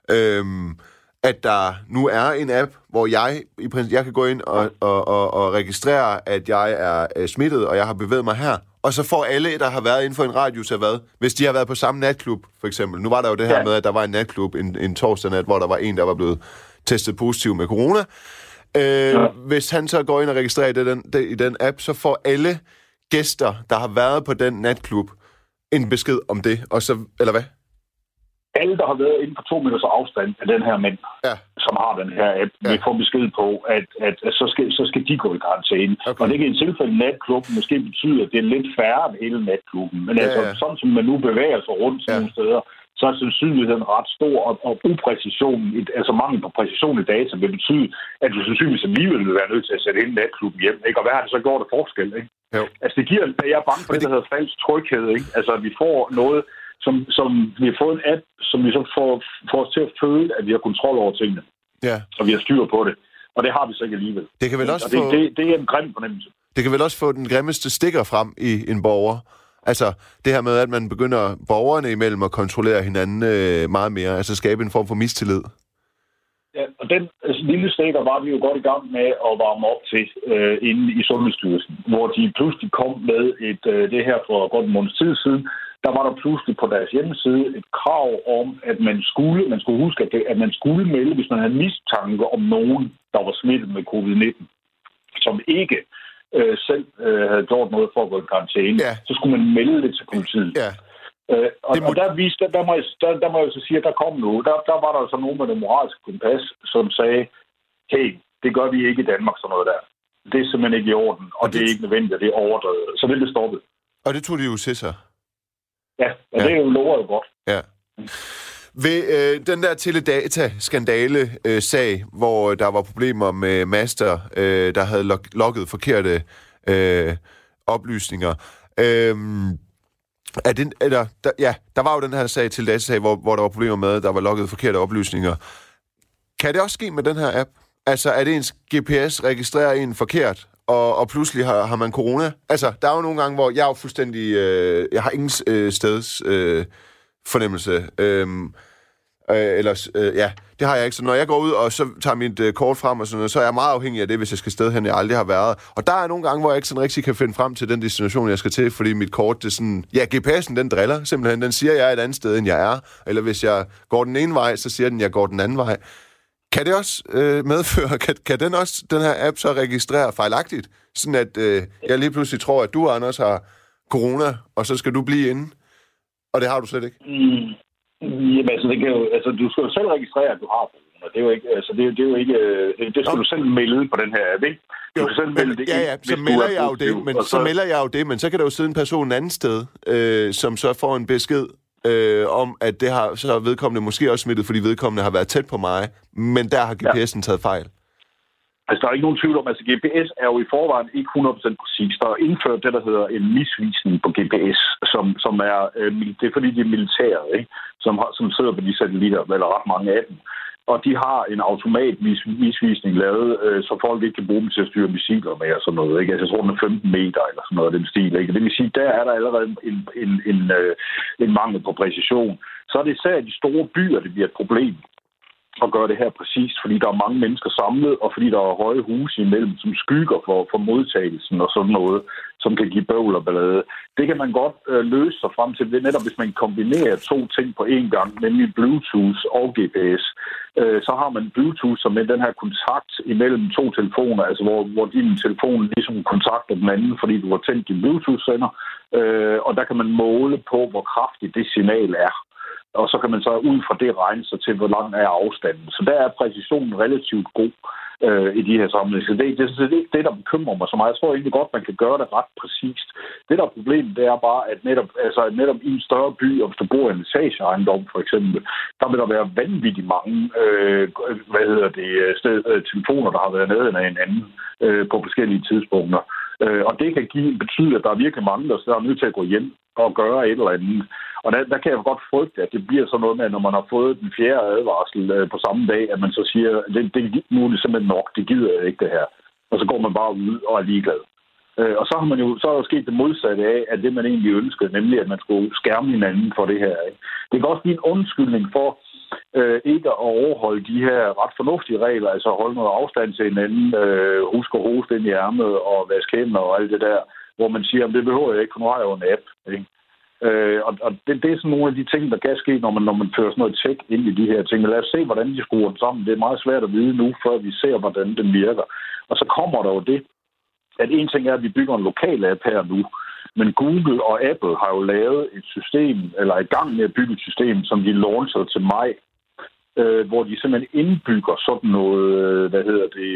øh, at der nu er en app, hvor jeg i princippet, jeg kan gå ind og, og, og, og registrere, at jeg er øh, smittet, og jeg har bevæget mig her, og så får alle, der har været inden for en radius af hvad, hvis de har været på samme natklub, for eksempel. Nu var der jo det her ja. med, at der var en natklub en, en torsdag nat, hvor der var en, der var blevet testet positiv med corona, Øh, ja. Hvis han så går ind og registrerer det, den, det, i den app, så får alle gæster, der har været på den natklub, en besked om det, og så, eller hvad? Alle, der har været inden for to meters afstand af den her mænd, ja. som har den her app, ja. vil få besked på, at, at, at så, skal, så skal de gå i karantæne. Okay. Og det kan i tilfælde natklubben måske betyde, at det er lidt færre end hele natklubben. Men ja, altså, ja. sådan som man nu bevæger sig rundt ja. nogle steder, så er sandsynligheden ret stor, og, og upræcision, altså mangel på præcision i data, vil betyde, at du sandsynligvis alligevel vil være nødt til at sætte hele natklubben hjem. Ikke? Og hvad har det så gjort af forskel? Ikke? Jo. Altså det giver, jeg er bange for det, der hedder falsk tryghed. Ikke? Altså at vi får noget, som, som vi har fået en app, som vi så får, får os til at føle, at vi har kontrol over tingene. Ja. Og vi har styr på det. Og det har vi så ikke alligevel. Det kan vel også og det, få... det, det, er en grim fornemmelse. Det kan vel også få den grimmeste stikker frem i en borger, Altså det her med, at man begynder borgerne imellem at kontrollere hinanden øh, meget mere, altså skabe en form for mistillid. Ja, og den altså, lille stikker var vi jo godt i gang med at varme op til øh, inde i Sundhedsstyrelsen, hvor de pludselig kom med et, øh, det her for godt en måneds tid siden, der var der pludselig på deres hjemmeside et krav om, at man skulle, man skulle huske, at, det, at man skulle melde, hvis man havde mistanke om nogen, der var smittet med covid-19, som ikke øh, selv øh, havde gjort noget for at gå i karantæne, ja. så skulle man melde det til politiet. Ja. Øh, og, må... og der, viste, der, må jeg, der, der må jeg så sige, at der kom noget. Der, der var der så altså nogen med det moralske kompas, som sagde, hey, det gør vi ikke i Danmark, sådan noget der. Det er simpelthen ikke i orden, og, og det... det er ikke nødvendigt, at det er overdrevet. Så det blev stoppet. Og det tog de jo til sig? Ja, og ja. det er jo lover jo godt. Ja. Ved øh, den der Teledata-skandale-sag, øh, hvor øh, der var problemer med master, øh, der havde log- logget forkerte øh, oplysninger, øh, er det, eller, der, ja, der var jo den her sag teledata-sag, hvor, hvor der var problemer med, at der var logget forkerte oplysninger. Kan det også ske med den her app? Altså, er det ens GPS registrerer en forkert, og, og pludselig har, har man corona? Altså, der er jo nogle gange, hvor jeg er jo fuldstændig... Øh, jeg har ingen øh, steds... Øh, fornemmelse. Øhm, øh, eller, øh, ja, det har jeg ikke. Så når jeg går ud og så tager mit øh, kort frem og sådan noget, så er jeg meget afhængig af det, hvis jeg skal sted hen, jeg aldrig har været. Og der er nogle gange, hvor jeg ikke sådan rigtig kan finde frem til den destination, jeg skal til, fordi mit kort, det er sådan... Ja, GPS'en, den driller simpelthen. Den siger, at jeg er et andet sted, end jeg er. Eller hvis jeg går den ene vej, så siger den, at jeg går den anden vej. Kan det også øh, medføre, kan, kan den også, den her app så registrere fejlagtigt? Sådan at øh, jeg lige pludselig tror, at du, Anders, har corona, og så skal du blive inde? Og det har du slet ikke? Mm. Jamen, altså, det kan jo, altså, du skal jo selv registrere, at du har corona. Det er jo ikke, altså, det, er, det er jo ikke, det, skal Nå. du selv melde på den her app, ikke? Du jo, skal selv melde det ja, ja, så melder jeg jo det, men så... så melder jeg jo det, men så kan der jo sidde en person anden sted, øh, som så får en besked øh, om, at det har så vedkommende måske også smittet, fordi vedkommende har været tæt på mig, men der har GPS'en ja. taget fejl. Altså, der er ikke nogen tvivl om, at altså, GPS er jo i forvejen ikke 100% præcis. Der er indført det, der hedder en misvisning på GPS, som, som er, øh, det er fordi, de er militære, ikke? Som, har, som sidder på de satellitter, eller ret mange af dem. Og de har en automatvis misvisning lavet, øh, så folk ikke kan bruge dem til at styre missiler med og sådan noget. Ikke? Altså, jeg tror, den er 15 meter eller sådan noget af den stil. Ikke? Det vil sige, der er der allerede en, en, en, øh, en mangel på præcision. Så er det især de store byer, det bliver et problem at gøre det her præcist, fordi der er mange mennesker samlet, og fordi der er høje huse imellem, som skygger for, for modtagelsen og sådan noget, som kan give bøvl og ballade. Det kan man godt øh, løse sig frem til, det netop hvis man kombinerer to ting på én gang, nemlig Bluetooth og GPS. Øh, så har man Bluetooth som er den her kontakt imellem to telefoner, altså hvor, hvor din telefon ligesom kontakter den anden, fordi du har tændt din Bluetooth-sender, øh, og der kan man måle på, hvor kraftigt det signal er og så kan man så ud fra det regne sig til, hvor lang er afstanden. Så der er præcisionen relativt god øh, i de her sammenhænge. Så det, det, det er ikke det, der bekymrer mig så meget. Jeg tror egentlig godt, man kan gøre det ret præcist. Det, der er problemet, det er bare, at netop, altså, netop i en større by, og hvis du bor i en etageejendom for eksempel, der vil der være vanvittigt mange øh, hvad hedder det, øh, sted, øh, telefoner, der har været nede af anden øh, på forskellige tidspunkter. Øh, og det kan give, betyde, at der er virkelig mange, der er nødt til at gå hjem og gøre et eller andet. Og der, der kan jeg godt frygte, at det bliver sådan noget med, når man har fået den fjerde advarsel øh, på samme dag, at man så siger, at det, det, nu er det simpelthen nok, det gider jeg ikke det her. Og så går man bare ud og er ligeglad. Øh, og så har man jo så er der sket det modsatte af, at det man egentlig ønskede, nemlig at man skulle skærme hinanden for det her. Ikke? Det kan også blive en undskyldning for øh, ikke at overholde de her ret fornuftige regler, altså holde noget afstand til hinanden, øh, huske at hoste ind i ærmet og vaske hænder og alt det der, hvor man siger, at det behøver jeg ikke, for nu har jeg jo en app. Ikke? Øh, og og det, det er sådan nogle af de ting, der kan ske, når man, når man fører sådan noget tjek ind i de her ting. Men lad os se, hvordan de skruer den sammen. Det er meget svært at vide nu, før vi ser, hvordan den virker. Og så kommer der jo det, at en ting er, at vi bygger en lokal app her nu, men Google og Apple har jo lavet et system, eller er i gang med at bygge et system, som de launcher til maj øh, hvor de simpelthen indbygger sådan noget, øh, hvad hedder det,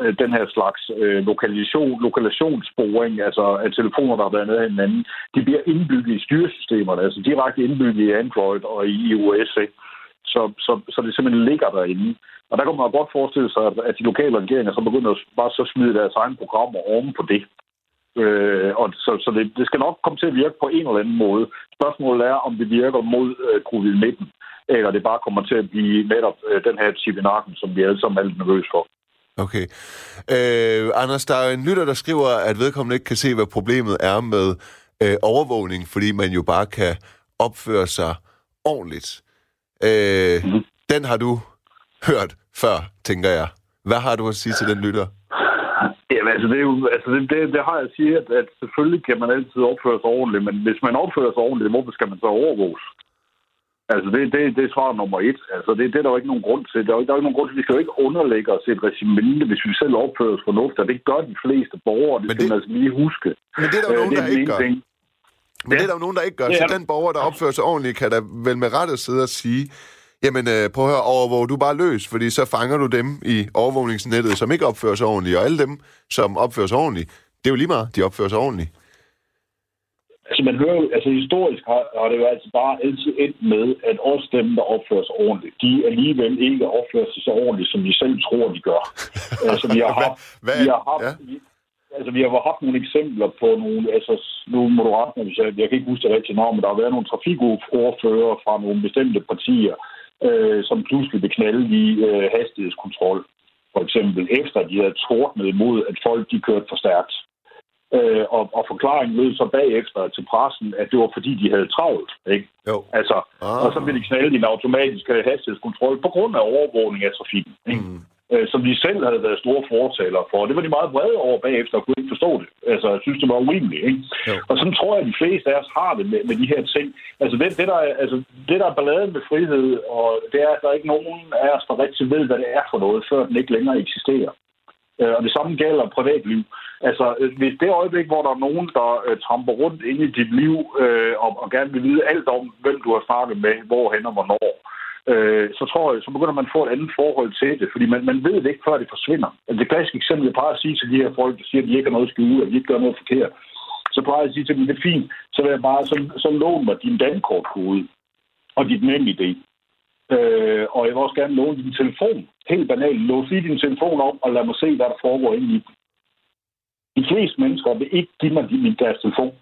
øh, den her slags øh, lokalisation, lokalisationssporing, altså af telefoner, der har været nede af hinanden, de bliver indbygget i styresystemerne, altså direkte indbygget i Android og i iOS, ikke? Så, så, så det simpelthen ligger derinde. Og der kan man godt forestille sig, at de lokale regeringer så begynder at bare så smide deres egne programmer oven på det. Øh, og så så det, det skal nok komme til at virke på en eller anden måde. Spørgsmålet er, om det virker mod øh, covid-19 eller det bare kommer til at blive netop øh, den her chip i nakken, som vi alle sammen er lidt nervøse for. Okay. Øh, Anders, der er en lytter, der skriver, at vedkommende ikke kan se, hvad problemet er med øh, overvågning, fordi man jo bare kan opføre sig ordentligt. Øh, mm. Den har du hørt før, tænker jeg. Hvad har du at sige til den lytter? Jamen, altså, det, er jo, altså det, det, det har jeg at sige, at, at selvfølgelig kan man altid opføre sig ordentligt, men hvis man opfører sig ordentligt, hvorfor skal man så overvåges? Altså, det, det, det er svar nummer et. Altså, det, det er der jo ikke nogen grund til. Der er, der er jo ikke nogen grund til. Vi skal jo ikke underlægge os et regimente, hvis vi selv opfører os fornuftigt. Og det gør de fleste borgere. Det men skal det, man altså lige huske. Men det er der jo øh, nogen, der ikke gør. Ting. Men ja. det er der jo nogen, der ikke gør. Så den borger, der opfører sig ordentligt, kan da vel med rette sidde og sige, jamen øh, prøv at høre, overvåg du bare løs, fordi så fanger du dem i overvågningsnettet, som ikke opfører sig ordentligt, og alle dem, som opfører sig ordentligt, det er jo lige meget, de opfører sig ordentligt. Altså, man hører jo, altså historisk har, har det jo altså bare altid endt med, at også dem, der opfører sig ordentligt, de alligevel ikke opfører sig så ordentligt, som de selv tror, de gør. altså, vi har haft, hvad, vi har haft, ja. vi, altså, vi har haft nogle eksempler på nogle, altså, nu må du rette mig, hvis jeg, jeg kan ikke huske det rigtige navn, men der har været nogle trafikordfører fra nogle bestemte partier, øh, som pludselig vil knalde i øh, hastighedskontrol, for eksempel, efter de havde tordnet imod, at folk de kørte for stærkt. Øh, og, og forklaringen lød så bagefter til pressen, at det var fordi, de havde travlt. Ikke? Jo. Altså, ah. Og så ville de knalde din automatiske hastighedskontrol på grund af overvågning af trafikken. Ikke? Mm. Øh, som de selv havde været store fortalere for. Det var de meget brede over bagefter og kunne ikke forstå det. Altså, jeg synes, det var urimeligt. Ikke? Jo. Og sådan tror jeg, at de fleste af os har det med, med de her ting. Altså det, det, der, er, altså, det, der er balladen med frihed, og det er, at der er ikke nogen af os, der rigtig ved, hvad det er for noget, før den ikke længere eksisterer. Øh, og det samme gælder privatliv. Altså, øh, hvis det øjeblik, hvor der er nogen, der øh, tramper rundt ind i dit liv øh, og, og gerne vil vide alt om, hvem du har snakket med, hvorhen og hvornår, øh, øh, så tror jeg, så begynder man at få et andet forhold til det, fordi man, man ved det ikke, før det forsvinder. Altså, det klassiske eksempel, jeg plejer at sige til de her folk, der siger, at de ikke har noget at skjule, at de ikke gør noget forkert, så plejer jeg at sige til dem, det er fint, så vil jeg bare, så, så lån mig din dankortkode og dit NemID. Øh, og jeg vil også gerne låne din telefon. Helt banalt. Lås lige din telefon op, og lad mig se, hvad der foregår inde i den. De fleste mennesker vil ikke give mig deres telefon.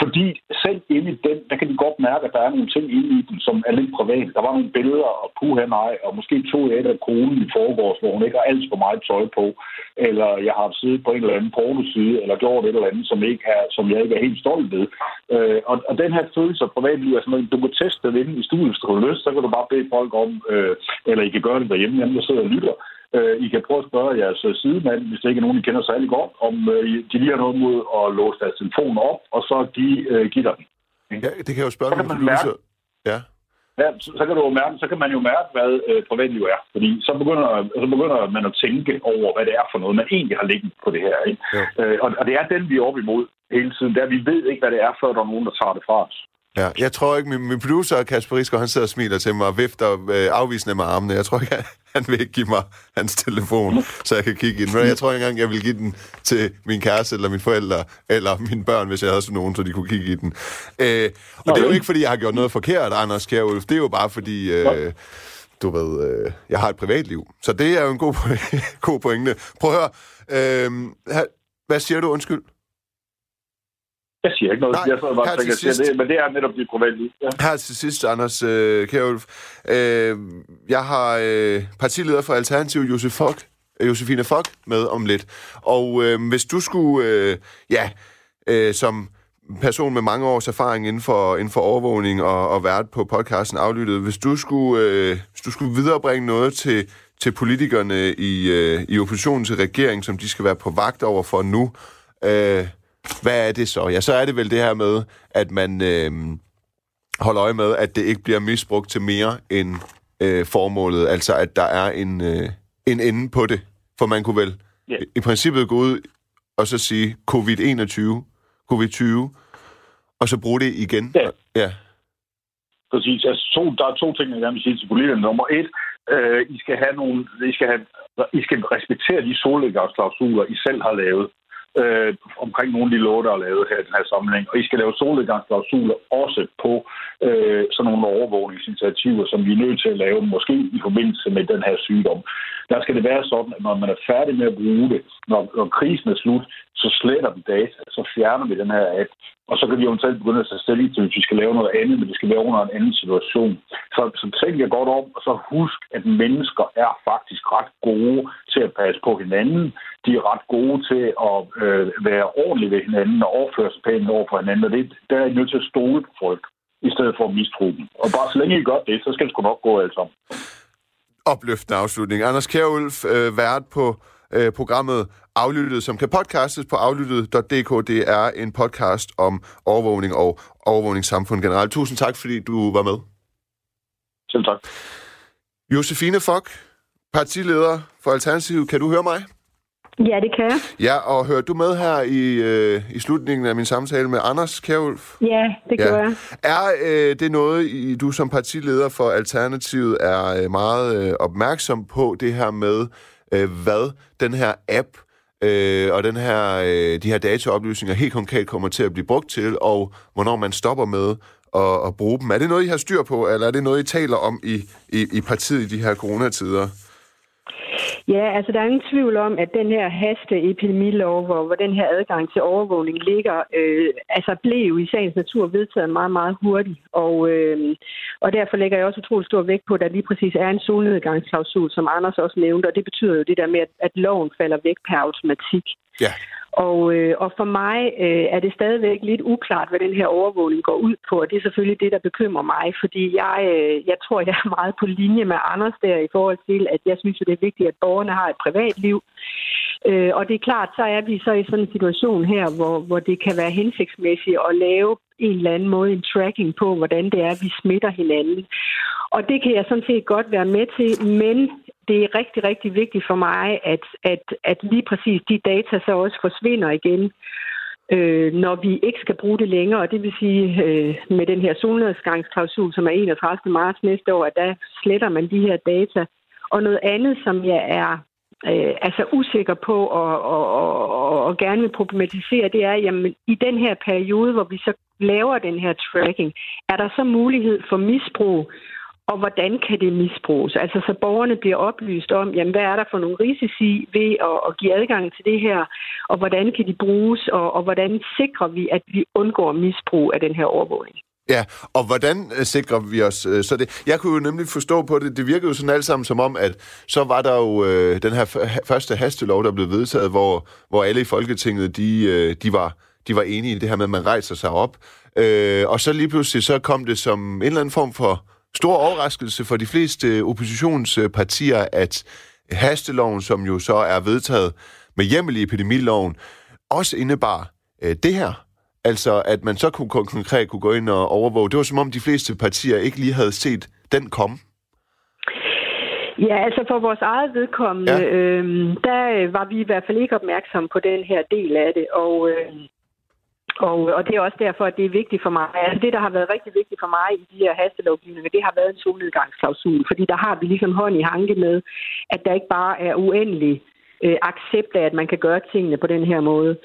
Fordi selv inde i den, der kan de godt mærke, at der er nogle ting inde i den, som er lidt privat. Der var nogle billeder, og puha nej, og måske to et af konen i forgårs, hvor hun ikke har alt for meget tøj på, eller jeg har siddet på en eller anden pornoside, eller gjort et eller andet, som, ikke er, som jeg ikke er helt stolt ved. Øh, og, og den her følelse af privatliv er sådan noget, du kan teste det inde i studiet, hvis du har lyst, så kan du bare bede folk om, øh, eller I kan gøre det derhjemme, jamen der sidder og lytter, Øh, I kan prøve at spørge jeres øh, sidemand, hvis det ikke er nogen, I kender særlig godt, om øh, de lige har noget mod at låse deres telefon op, og så give, øh, give dig den. Ja, det kan jeg jo spørge så man mærke, Ja. Ja, så, så, kan du jo mærke, så kan man jo mærke, hvad øh, privatliv er. Fordi så begynder, så begynder man at tænke over, hvad det er for noget, man egentlig har liggende på det her. Ikke? Ja. Øh, og, og det er den, vi er op imod hele tiden. Der vi ved ikke, hvad det er, før der er nogen, der tager det fra os. Ja, jeg tror ikke, min, min producer, Kasper Risker, han sidder og smiler til mig og vifter øh, afvisende med armene. Jeg tror ikke, han, han vil ikke give mig hans telefon, så jeg kan kigge i den. Men jeg tror ikke engang, jeg vil give den til min kæreste, eller mine forældre, eller mine børn, hvis jeg havde sådan nogen, så de kunne kigge i den. Øh, og Nå, det er jo ikke, fordi jeg har gjort noget forkert, Anders Kjærulf. Det er jo bare, fordi... Øh, du ved, øh, jeg har et privatliv. Så det er jo en god, god pointe. Prøv at høre. Øh, hvad siger du? Undskyld. Jeg siger ikke noget. Nej, jeg så bare tænker, sidst, det, men det er netop dit privatliv. Ja. Her til sidst, Anders øh, Kjærulf. Øh, jeg har øh, partileder for Alternativ, Josef Fock, øh, Josefine Fock, med om lidt. Og øh, hvis du skulle, øh, ja, øh, som person med mange års erfaring inden for, inden for overvågning og, og vært på podcasten Aflyttet, hvis du skulle, øh, hvis du skulle viderebringe noget til, til politikerne i, øh, i oppositionen til regeringen, som de skal være på vagt over for nu, øh, hvad er det så? Ja, så er det vel det her med, at man øh, holder øje med, at det ikke bliver misbrugt til mere end øh, formålet. Altså, at der er en, øh, en ende på det. For man kunne vel yeah. i princippet gå ud og så sige covid-21, covid-20, og så bruge det igen. Ja. ja. Præcis. Altså, to, der er to ting, jeg gerne vil sige til politikerne. Nummer et, øh, I skal have nogle, I skal, have, I skal respektere de solnedgangsklausuler, I selv har lavet øh, omkring nogle af de love, der er lavet her i den her sammenhæng. Og I skal lave solnedgangsklausuler også på øh, sådan nogle overvågningsinitiativer, som vi er nødt til at lave, måske i forbindelse med den her sygdom. Der skal det være sådan, at når man er færdig med at bruge det, når, når krisen er slut, så sletter vi data, så fjerner vi den her app, og så kan vi eventuelt begynde at tage stilling til, hvis vi skal lave noget andet, men det skal være under en anden situation. Så, så tænk jer godt om, og så husk, at mennesker er faktisk ret gode til at passe på hinanden. De er ret gode til at øh, være ordentlige ved hinanden og overføre sig pænt over for hinanden, og det, der er I nødt til at stole på folk, i stedet for at mistro dem. Og bare så længe I gør det, så skal det sgu nok gå alt sammen. Opløftende afslutning. Anders Kjærulf, øh, vært på øh, programmet Aflyttet, som kan podcastes på aflyttet.dk. Det er en podcast om overvågning og overvågningssamfund generelt. Tusind tak, fordi du var med. Selv tak. Josefine Fock, partileder for Alternativet. Kan du høre mig? Ja, det kan jeg. Ja, og hører du med her i, øh, i slutningen af min samtale med Anders Kjærulf? Ja, det gør ja. jeg. Er øh, det noget, I, du som partileder for Alternativet er øh, meget øh, opmærksom på, det her med, øh, hvad den her app øh, og den her, øh, de her dataoplysninger helt konkret kommer til at blive brugt til, og hvornår man stopper med at, at bruge dem. Er det noget, I har styr på, eller er det noget, I taler om i, i, i partiet i de her coronatider? Ja, altså der er ingen tvivl om, at den her hasteepidemilov, hvor, hvor den her adgang til overvågning ligger, øh, altså blev i sagens natur vedtaget meget, meget hurtigt. Og, øh, og derfor lægger jeg også utrolig stor vægt på, at der lige præcis er en solnedgangsklausul, som Anders også nævnte, og det betyder jo det der med, at, at loven falder væk per automatik. Ja. Og, øh, og for mig øh, er det stadigvæk lidt uklart, hvad den her overvågning går ud på, og det er selvfølgelig det, der bekymrer mig, fordi jeg, øh, jeg tror, jeg er meget på linje med Anders der i forhold til, at jeg synes, at det er vigtigt, at borgerne har et privatliv. Øh, og det er klart, så er vi så i sådan en situation her, hvor, hvor det kan være hensigtsmæssigt at lave en eller anden måde en tracking på, hvordan det er, at vi smitter hinanden. Og det kan jeg sådan set godt være med til, men det er rigtig, rigtig vigtigt for mig, at, at, at lige præcis de data så også forsvinder igen, øh, når vi ikke skal bruge det længere. Og det vil sige, øh, med den her solnedgangsklausul, som er 31. marts næste år, at der sletter man de her data. Og noget andet, som jeg er øh, altså usikker på og, og, og, og gerne vil problematisere, det er, jamen i den her periode, hvor vi så laver den her tracking, er der så mulighed for misbrug og hvordan kan det misbruges? Altså så borgerne bliver oplyst om, jamen hvad er der for nogle risici ved at, at give adgang til det her, og hvordan kan de bruges, og, og hvordan sikrer vi, at vi undgår misbrug af den her overvågning? Ja, og hvordan øh, sikrer vi os øh, så det? Jeg kunne jo nemlig forstå på det, det virkede jo sådan alt sammen som om, at så var der jo øh, den her første hastelov, der blev vedtaget, hvor, hvor alle i Folketinget, de, øh, de, var, de var enige i det her med, at man rejser sig op. Øh, og så lige pludselig, så kom det som en eller anden form for stor overraskelse for de fleste oppositionspartier, at hasteloven, som jo så er vedtaget med hjemmel i epidemiloven, også indebar øh, det her. Altså, at man så kunne konkret kunne gå ind og overvåge. Det var som om de fleste partier ikke lige havde set den komme. Ja, altså for vores eget vedkommende, ja. øh, der var vi i hvert fald ikke opmærksomme på den her del af det. Og, øh, og, øh, og det er også derfor, at det er vigtigt for mig. Altså det, der har været rigtig vigtigt for mig i de her hastelovgivninger, det har været en solnedgangsklausul. Fordi der har vi ligesom hånd i hanke med, at der ikke bare er uendelig øh, accept af, at man kan gøre tingene på den her måde.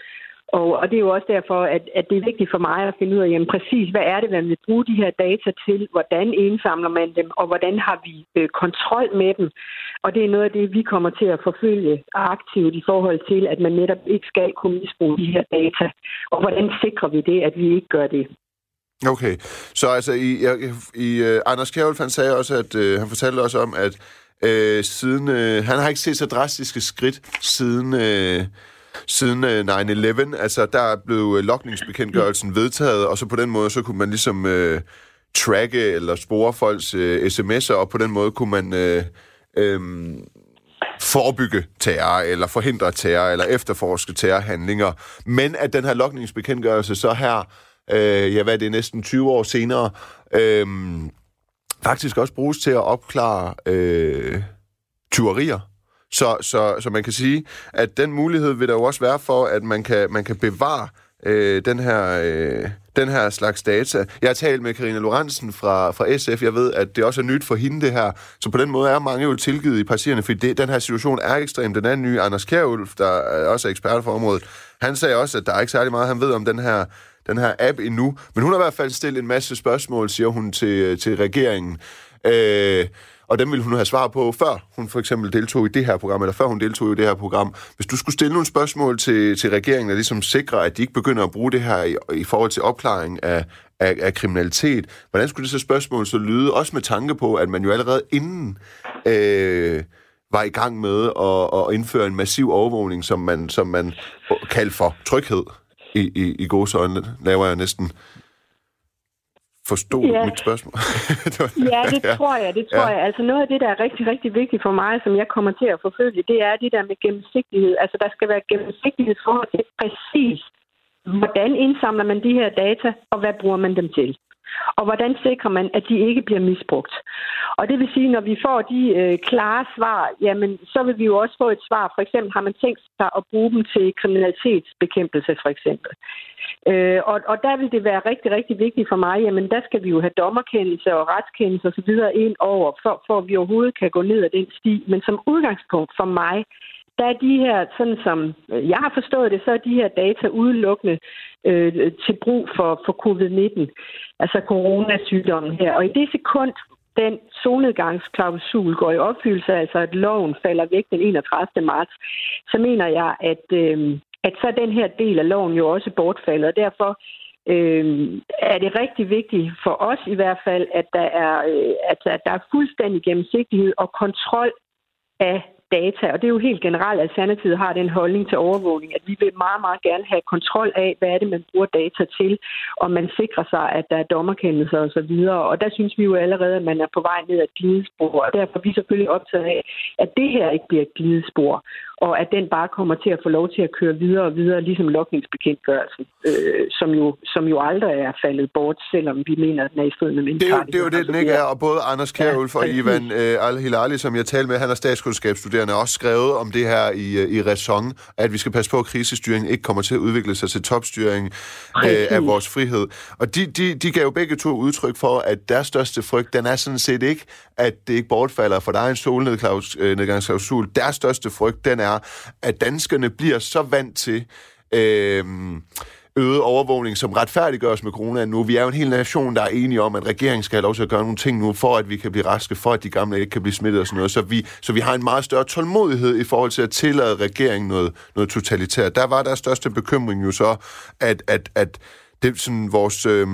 Og, og det er jo også derfor, at, at det er vigtigt for mig at finde ud af, jamen præcis, hvad er det, man vil bruge de her data til? Hvordan indsamler man dem? Og hvordan har vi øh, kontrol med dem? Og det er noget af det, vi kommer til at forfølge aktivt i forhold til, at man netop ikke skal kunne misbruge de her data. Og hvordan sikrer vi det, at vi ikke gør det? Okay, så altså i, i uh, Anders Kjærulf, han sagde også, at uh, han fortalte også om, at uh, siden uh, han har ikke set så drastiske skridt siden uh, siden 9-11. Altså, der blev uh, lokningsbekendtgørelsen vedtaget, og så på den måde, så kunne man ligesom uh, tracke eller spore folks uh, sms'er, og på den måde kunne man uh, øhm, forebygge terror, eller forhindre terror, eller efterforske terrorhandlinger. Men at den her lokningsbekendtgørelse så her, øh, ja, hvad det er næsten 20 år senere, øh, faktisk også bruges til at opklare øh, tyverier så, så, så man kan sige, at den mulighed vil der jo også være for, at man kan, man kan bevare øh, den, her, øh, den her slags data. Jeg har talt med Karina Lorentzen fra, fra SF. Jeg ved, at det også er nyt for hende, det her. Så på den måde er mange jo tilgivet i partierne, fordi det, den her situation er ekstrem. Den anden nye, Anders Kjærulf, der er også ekspert for området, han sagde også, at der er ikke særlig meget, han ved om den her, den her app endnu. Men hun har i hvert fald stillet en masse spørgsmål, siger hun til, til regeringen. Øh, og dem ville hun have svar på, før hun for eksempel deltog i det her program, eller før hun deltog i det her program. Hvis du skulle stille nogle spørgsmål til, til regeringen, der ligesom sikrer, at de ikke begynder at bruge det her i, i forhold til opklaring af, af, af kriminalitet, hvordan skulle det så spørgsmål så lyde? Også med tanke på, at man jo allerede inden øh, var i gang med at, at indføre en massiv overvågning, som man, som man kaldte for tryghed i, i, i gode øjne, laver jeg næsten Forstod ja. mit spørgsmål? ja, det ja. tror jeg, det tror ja. jeg. Altså noget af det, der er rigtig, rigtig vigtigt for mig, som jeg kommer til at forfølge, det er det der med gennemsigtighed. Altså der skal være gennemsigtighed for til præcis, hvordan indsamler man de her data, og hvad bruger man dem til. Og hvordan sikrer man, at de ikke bliver misbrugt? Og det vil sige, når vi får de øh, klare svar, jamen, så vil vi jo også få et svar. For eksempel har man tænkt sig at bruge dem til kriminalitetsbekæmpelse, for eksempel. Øh, og, og der vil det være rigtig, rigtig vigtigt for mig, jamen der skal vi jo have dommerkendelse og retskendelse osv. ind over, for, for at vi overhovedet kan gå ned ad den sti. Men som udgangspunkt for mig, der er de her, sådan som øh, jeg har forstået det, så er de her data udelukkende øh, til brug for, for covid-19, altså coronasygdommen her. Og i det sekund, den solnedgangsklausul går i opfyldelse, altså at loven falder væk den 31. marts, så mener jeg, at, øh, at så den her del af loven jo også bortfaldet, og derfor øh, er det rigtig vigtigt for os i hvert fald, at der er, øh, at, at der er fuldstændig gennemsigtighed og kontrol af data, og det er jo helt generelt, at Alternativet har den holdning til overvågning, at vi vil meget, meget gerne have kontrol af, hvad er det, man bruger data til, og man sikrer sig, at der er dommerkendelser osv., og, og der synes vi jo allerede, at man er på vej ned ad glidespor, og derfor er vi selvfølgelig optaget af, at det her ikke bliver et glidespor, og at den bare kommer til at få lov til at køre videre og videre, ligesom lokningsbekendtgørelsen, øh, som, jo, som jo aldrig er faldet bort, selvom vi mener, at den er i strid med menneskerettigheder. Det er jo det, er jo det den ikke er, og både Anders Kjærulf ja, og Ivan øh, Al-Hilali, som jeg talte med, han er statskundskabsstuderende, også skrevet om det her i, øh, i Ræson, at vi skal passe på, at krisestyringen ikke kommer til at udvikle sig til topstyring øh, af vores frihed. Og de, de, de gav jo begge to udtryk for, at deres største frygt, den er sådan set ikke, at det ikke bortfalder, for der er en solnedgangsklausul. Deres største frygt, den er, at danskerne bliver så vant til... Øh, øget overvågning, som retfærdiggøres med corona nu. Vi er jo en hel nation, der er enige om, at regeringen skal have lov til at gøre nogle ting nu, for at vi kan blive raske, for at de gamle ikke kan blive smittet og sådan noget. Så vi, så vi har en meget større tålmodighed i forhold til at tillade regeringen noget, noget totalitært. Der var der største bekymring jo så, at, at, at det sådan vores... Øh,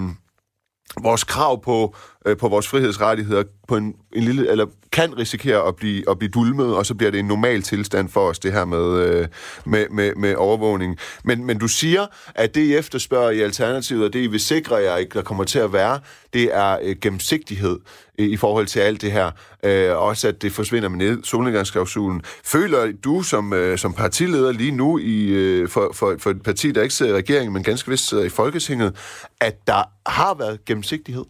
vores krav på, øh, på vores frihedsrettigheder på en, en lille, eller kan risikere at blive, at blive dulmet, og så bliver det en normal tilstand for os, det her med, øh, med, med, med overvågning. Men, men du siger, at det, I efterspørger i Alternativet, og det, I vil sikre jer, ikke, der kommer til at være, det er øh, gennemsigtighed i, i forhold til alt det her. Øh, også at det forsvinder med solnedgangsklausulen. Føler du som, øh, som partileder lige nu i, øh, for, for, for et parti, der ikke sidder i regeringen, men ganske vist sidder i Folketinget, at der har været gennemsigtighed?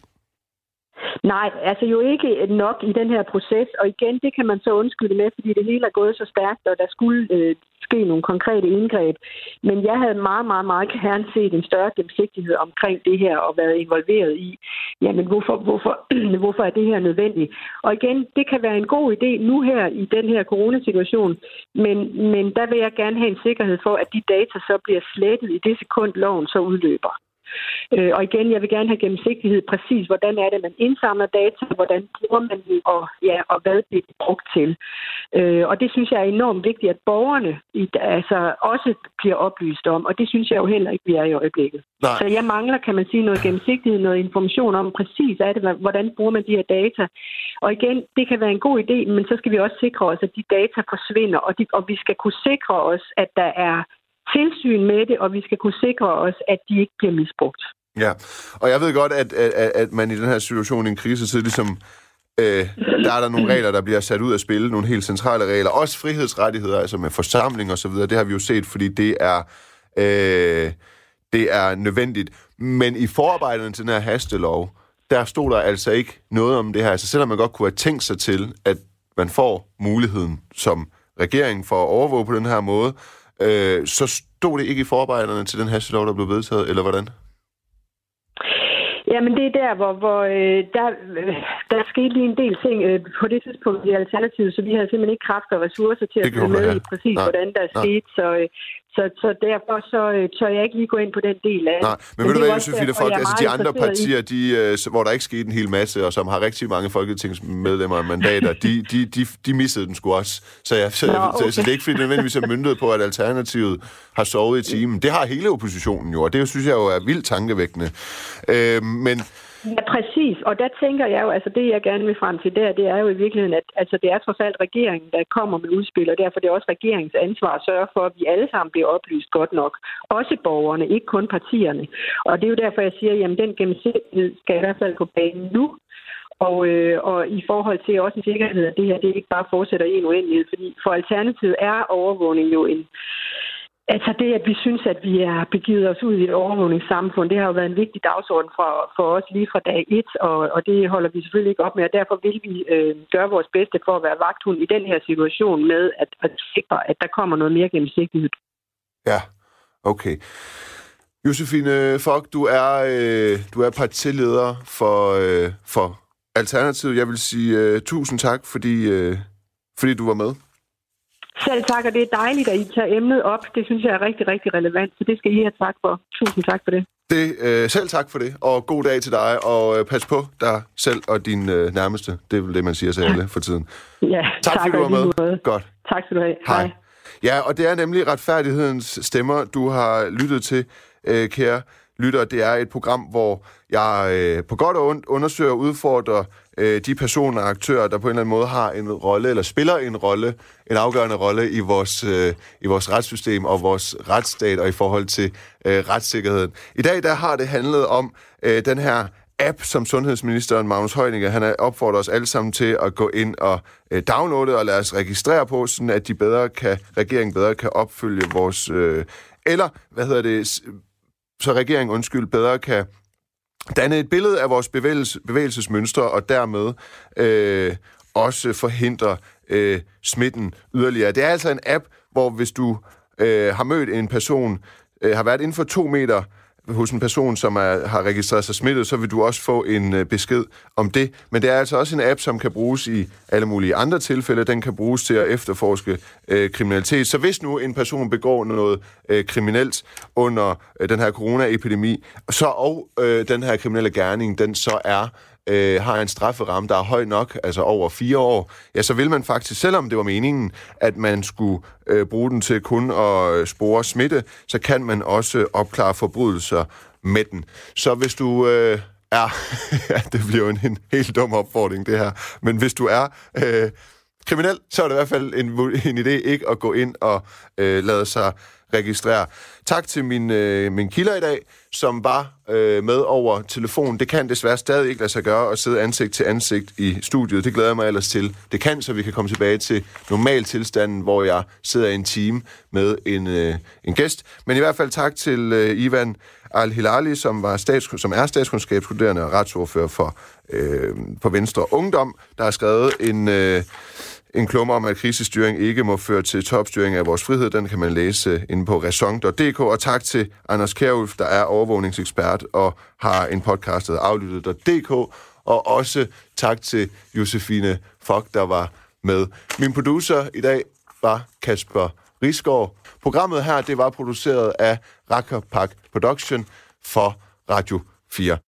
Nej, altså jo ikke nok i den her proces, og igen, det kan man så undskylde med, fordi det hele er gået så stærkt, og der skulle øh, ske nogle konkrete indgreb. Men jeg havde meget, meget, meget gerne set en større gennemsigtighed omkring det her og været involveret i, jamen hvorfor, hvorfor, hvorfor er det her nødvendigt? Og igen, det kan være en god idé nu her i den her coronasituation, men, men der vil jeg gerne have en sikkerhed for, at de data så bliver slettet i det sekund, loven så udløber. Øh, og igen, jeg vil gerne have gennemsigtighed præcis, hvordan er det, man indsamler data, hvordan bruger man den, og, ja, og hvad det er brugt til. Øh, og det synes jeg er enormt vigtigt, at borgerne i, altså, også bliver oplyst om, og det synes jeg jo heller ikke, vi er i øjeblikket. Nej. Så jeg mangler, kan man sige, noget gennemsigtighed, noget information om præcis, er det, hvordan bruger man de her data. Og igen, det kan være en god idé, men så skal vi også sikre os, at de data forsvinder, og, de, og vi skal kunne sikre os, at der er tilsyn med det, og vi skal kunne sikre os, at de ikke bliver misbrugt. Ja, og jeg ved godt, at, at, at man i den her situation i en krisetid ligesom øh, der er der nogle regler, der bliver sat ud af spil, nogle helt centrale regler. Også frihedsrettigheder, altså med forsamling og så videre. Det har vi jo set, fordi det er, øh, det er nødvendigt. Men i forarbejderne til den her hastelov, der stod der altså ikke noget om det her. Altså selvom man godt kunne have tænkt sig til, at man får muligheden som regering for at overvåge på den her måde, øh, så stod det ikke i forarbejderne til den hastelov, der blev vedtaget, eller hvordan? Jamen, det er der, hvor, hvor øh, der, øh, der skete lige en del ting øh, på det tidspunkt i Alternativet, så vi havde simpelthen ikke kraft og ressourcer til at følge med i præcis, Nej. hvordan der Nej. skete. Så, øh, så, så derfor så øh, tør jeg ikke lige gå ind på den del af Nej, men, men ved du hvad, Josefine Folk, altså de andre partier, de, øh, hvor der ikke skete en hel masse, og som har rigtig mange folketingsmedlemmer og mandater, de, de, de, de missede den sgu også. Så, jeg, så, Nå, okay. så, så det er ikke fordi nødvendigvis er myndet på, at Alternativet har sovet i timen. Det har hele oppositionen jo, og det synes jeg jo er vildt tankevækkende. Øh, men Ja, præcis. Og der tænker jeg jo, altså det jeg gerne vil frem til der, det er jo i virkeligheden, at altså, det er trods alt regeringen, der kommer med udspil, og derfor det er også regeringens ansvar at sørge for, at vi alle sammen bliver oplyst godt nok. Også borgerne, ikke kun partierne. Og det er jo derfor, jeg siger, jamen den gennemsigtighed skal i hvert fald på banen nu. Og, øh, og i forhold til også en sikkerhed, at det her det ikke bare fortsætter i en uendelighed, fordi for alternativet er overvågning jo en, Altså det, at vi synes, at vi er begivet os ud i et overvågningssamfund, det har jo været en vigtig dagsorden for, for os lige fra dag et, og, og det holder vi selvfølgelig ikke op med, og derfor vil vi øh, gøre vores bedste for at være vagthund i den her situation med at, at sikre, at der kommer noget mere gennemsigtighed. Ja, okay. Josefine Fogg, du er, øh, du er partileder for, øh, for Alternativet. Jeg vil sige øh, tusind tak, fordi, øh, fordi du var med. Selv tak, og det er dejligt, at I tager emnet op. Det synes jeg er rigtig, rigtig relevant, så det skal I have tak for. Tusind tak for det. det øh, selv tak for det, og god dag til dig, og øh, pas på dig selv og din øh, nærmeste. Det er vel det, man siger til alle for tiden. Ja, tak, tak fordi du var med. Måde. Godt. Tak skal du have. Hej. Hej. Ja, og det er nemlig retfærdighedens stemmer, du har lyttet til, øh, kære lytter. Det er et program, hvor jeg øh, på godt og ondt undersøger og udfordrer øh, de personer og aktører, der på en eller anden måde har en rolle, eller spiller en rolle, en afgørende rolle i vores, øh, i vores retssystem og vores retsstat og i forhold til øh, retssikkerheden. I dag der har det handlet om øh, den her app, som sundhedsministeren Magnus Heunicke, han øh, har opfordret os alle sammen til at gå ind og øh, downloade og lade os registrere på, sådan at de bedre kan, regeringen bedre kan opfylde vores, øh, eller, hvad hedder det, så regeringen, undskyld, bedre kan danne et billede af vores bevægelse, bevægelsesmønstre, og dermed øh, også forhindre øh, smitten yderligere. Det er altså en app, hvor hvis du øh, har mødt en person, øh, har været inden for to meter hos en person, som er, har registreret sig smittet, så vil du også få en øh, besked om det. Men det er altså også en app, som kan bruges i alle mulige andre tilfælde. Den kan bruges til at efterforske øh, kriminalitet. Så hvis nu en person begår noget øh, kriminelt under øh, den her coronaepidemi, så og øh, den her kriminelle gerning, den så er øh, har en strafferamme, der er høj nok, altså over fire år, ja, så vil man faktisk, selvom det var meningen, at man skulle øh, bruge den til kun at øh, spore smitte, så kan man også opklare forbrydelser med den. Så hvis du øh, er... ja, det bliver jo en, en helt dum opfordring, det her. Men hvis du er... Øh, kriminel, så er det i hvert fald en, en idé ikke at gå ind og øh, lade sig registrere. Tak til min, øh, min kilder i dag, som var øh, med over telefon. Det kan desværre stadig ikke lade sig gøre at sidde ansigt til ansigt i studiet. Det glæder jeg mig ellers til. Det kan, så vi kan komme tilbage til normal tilstanden, hvor jeg sidder i en time med en, øh, en gæst. Men i hvert fald tak til øh, Ivan Al-Hilali, som, var stats, som er statskundskabsstuderende og retsordfører for, øh, for Venstre Ungdom, der har skrevet en... Øh, en klumme om, at krisestyring ikke må føre til topstyring af vores frihed. Den kan man læse inde på raison.dk. Og tak til Anders Kjærulf, der er overvågningsekspert og har en podcast, der aflyttet.dk. Og også tak til Josefine Fock, der var med. Min producer i dag var Kasper Risgaard. Programmet her, det var produceret af Rakkerpak Production for Radio 4.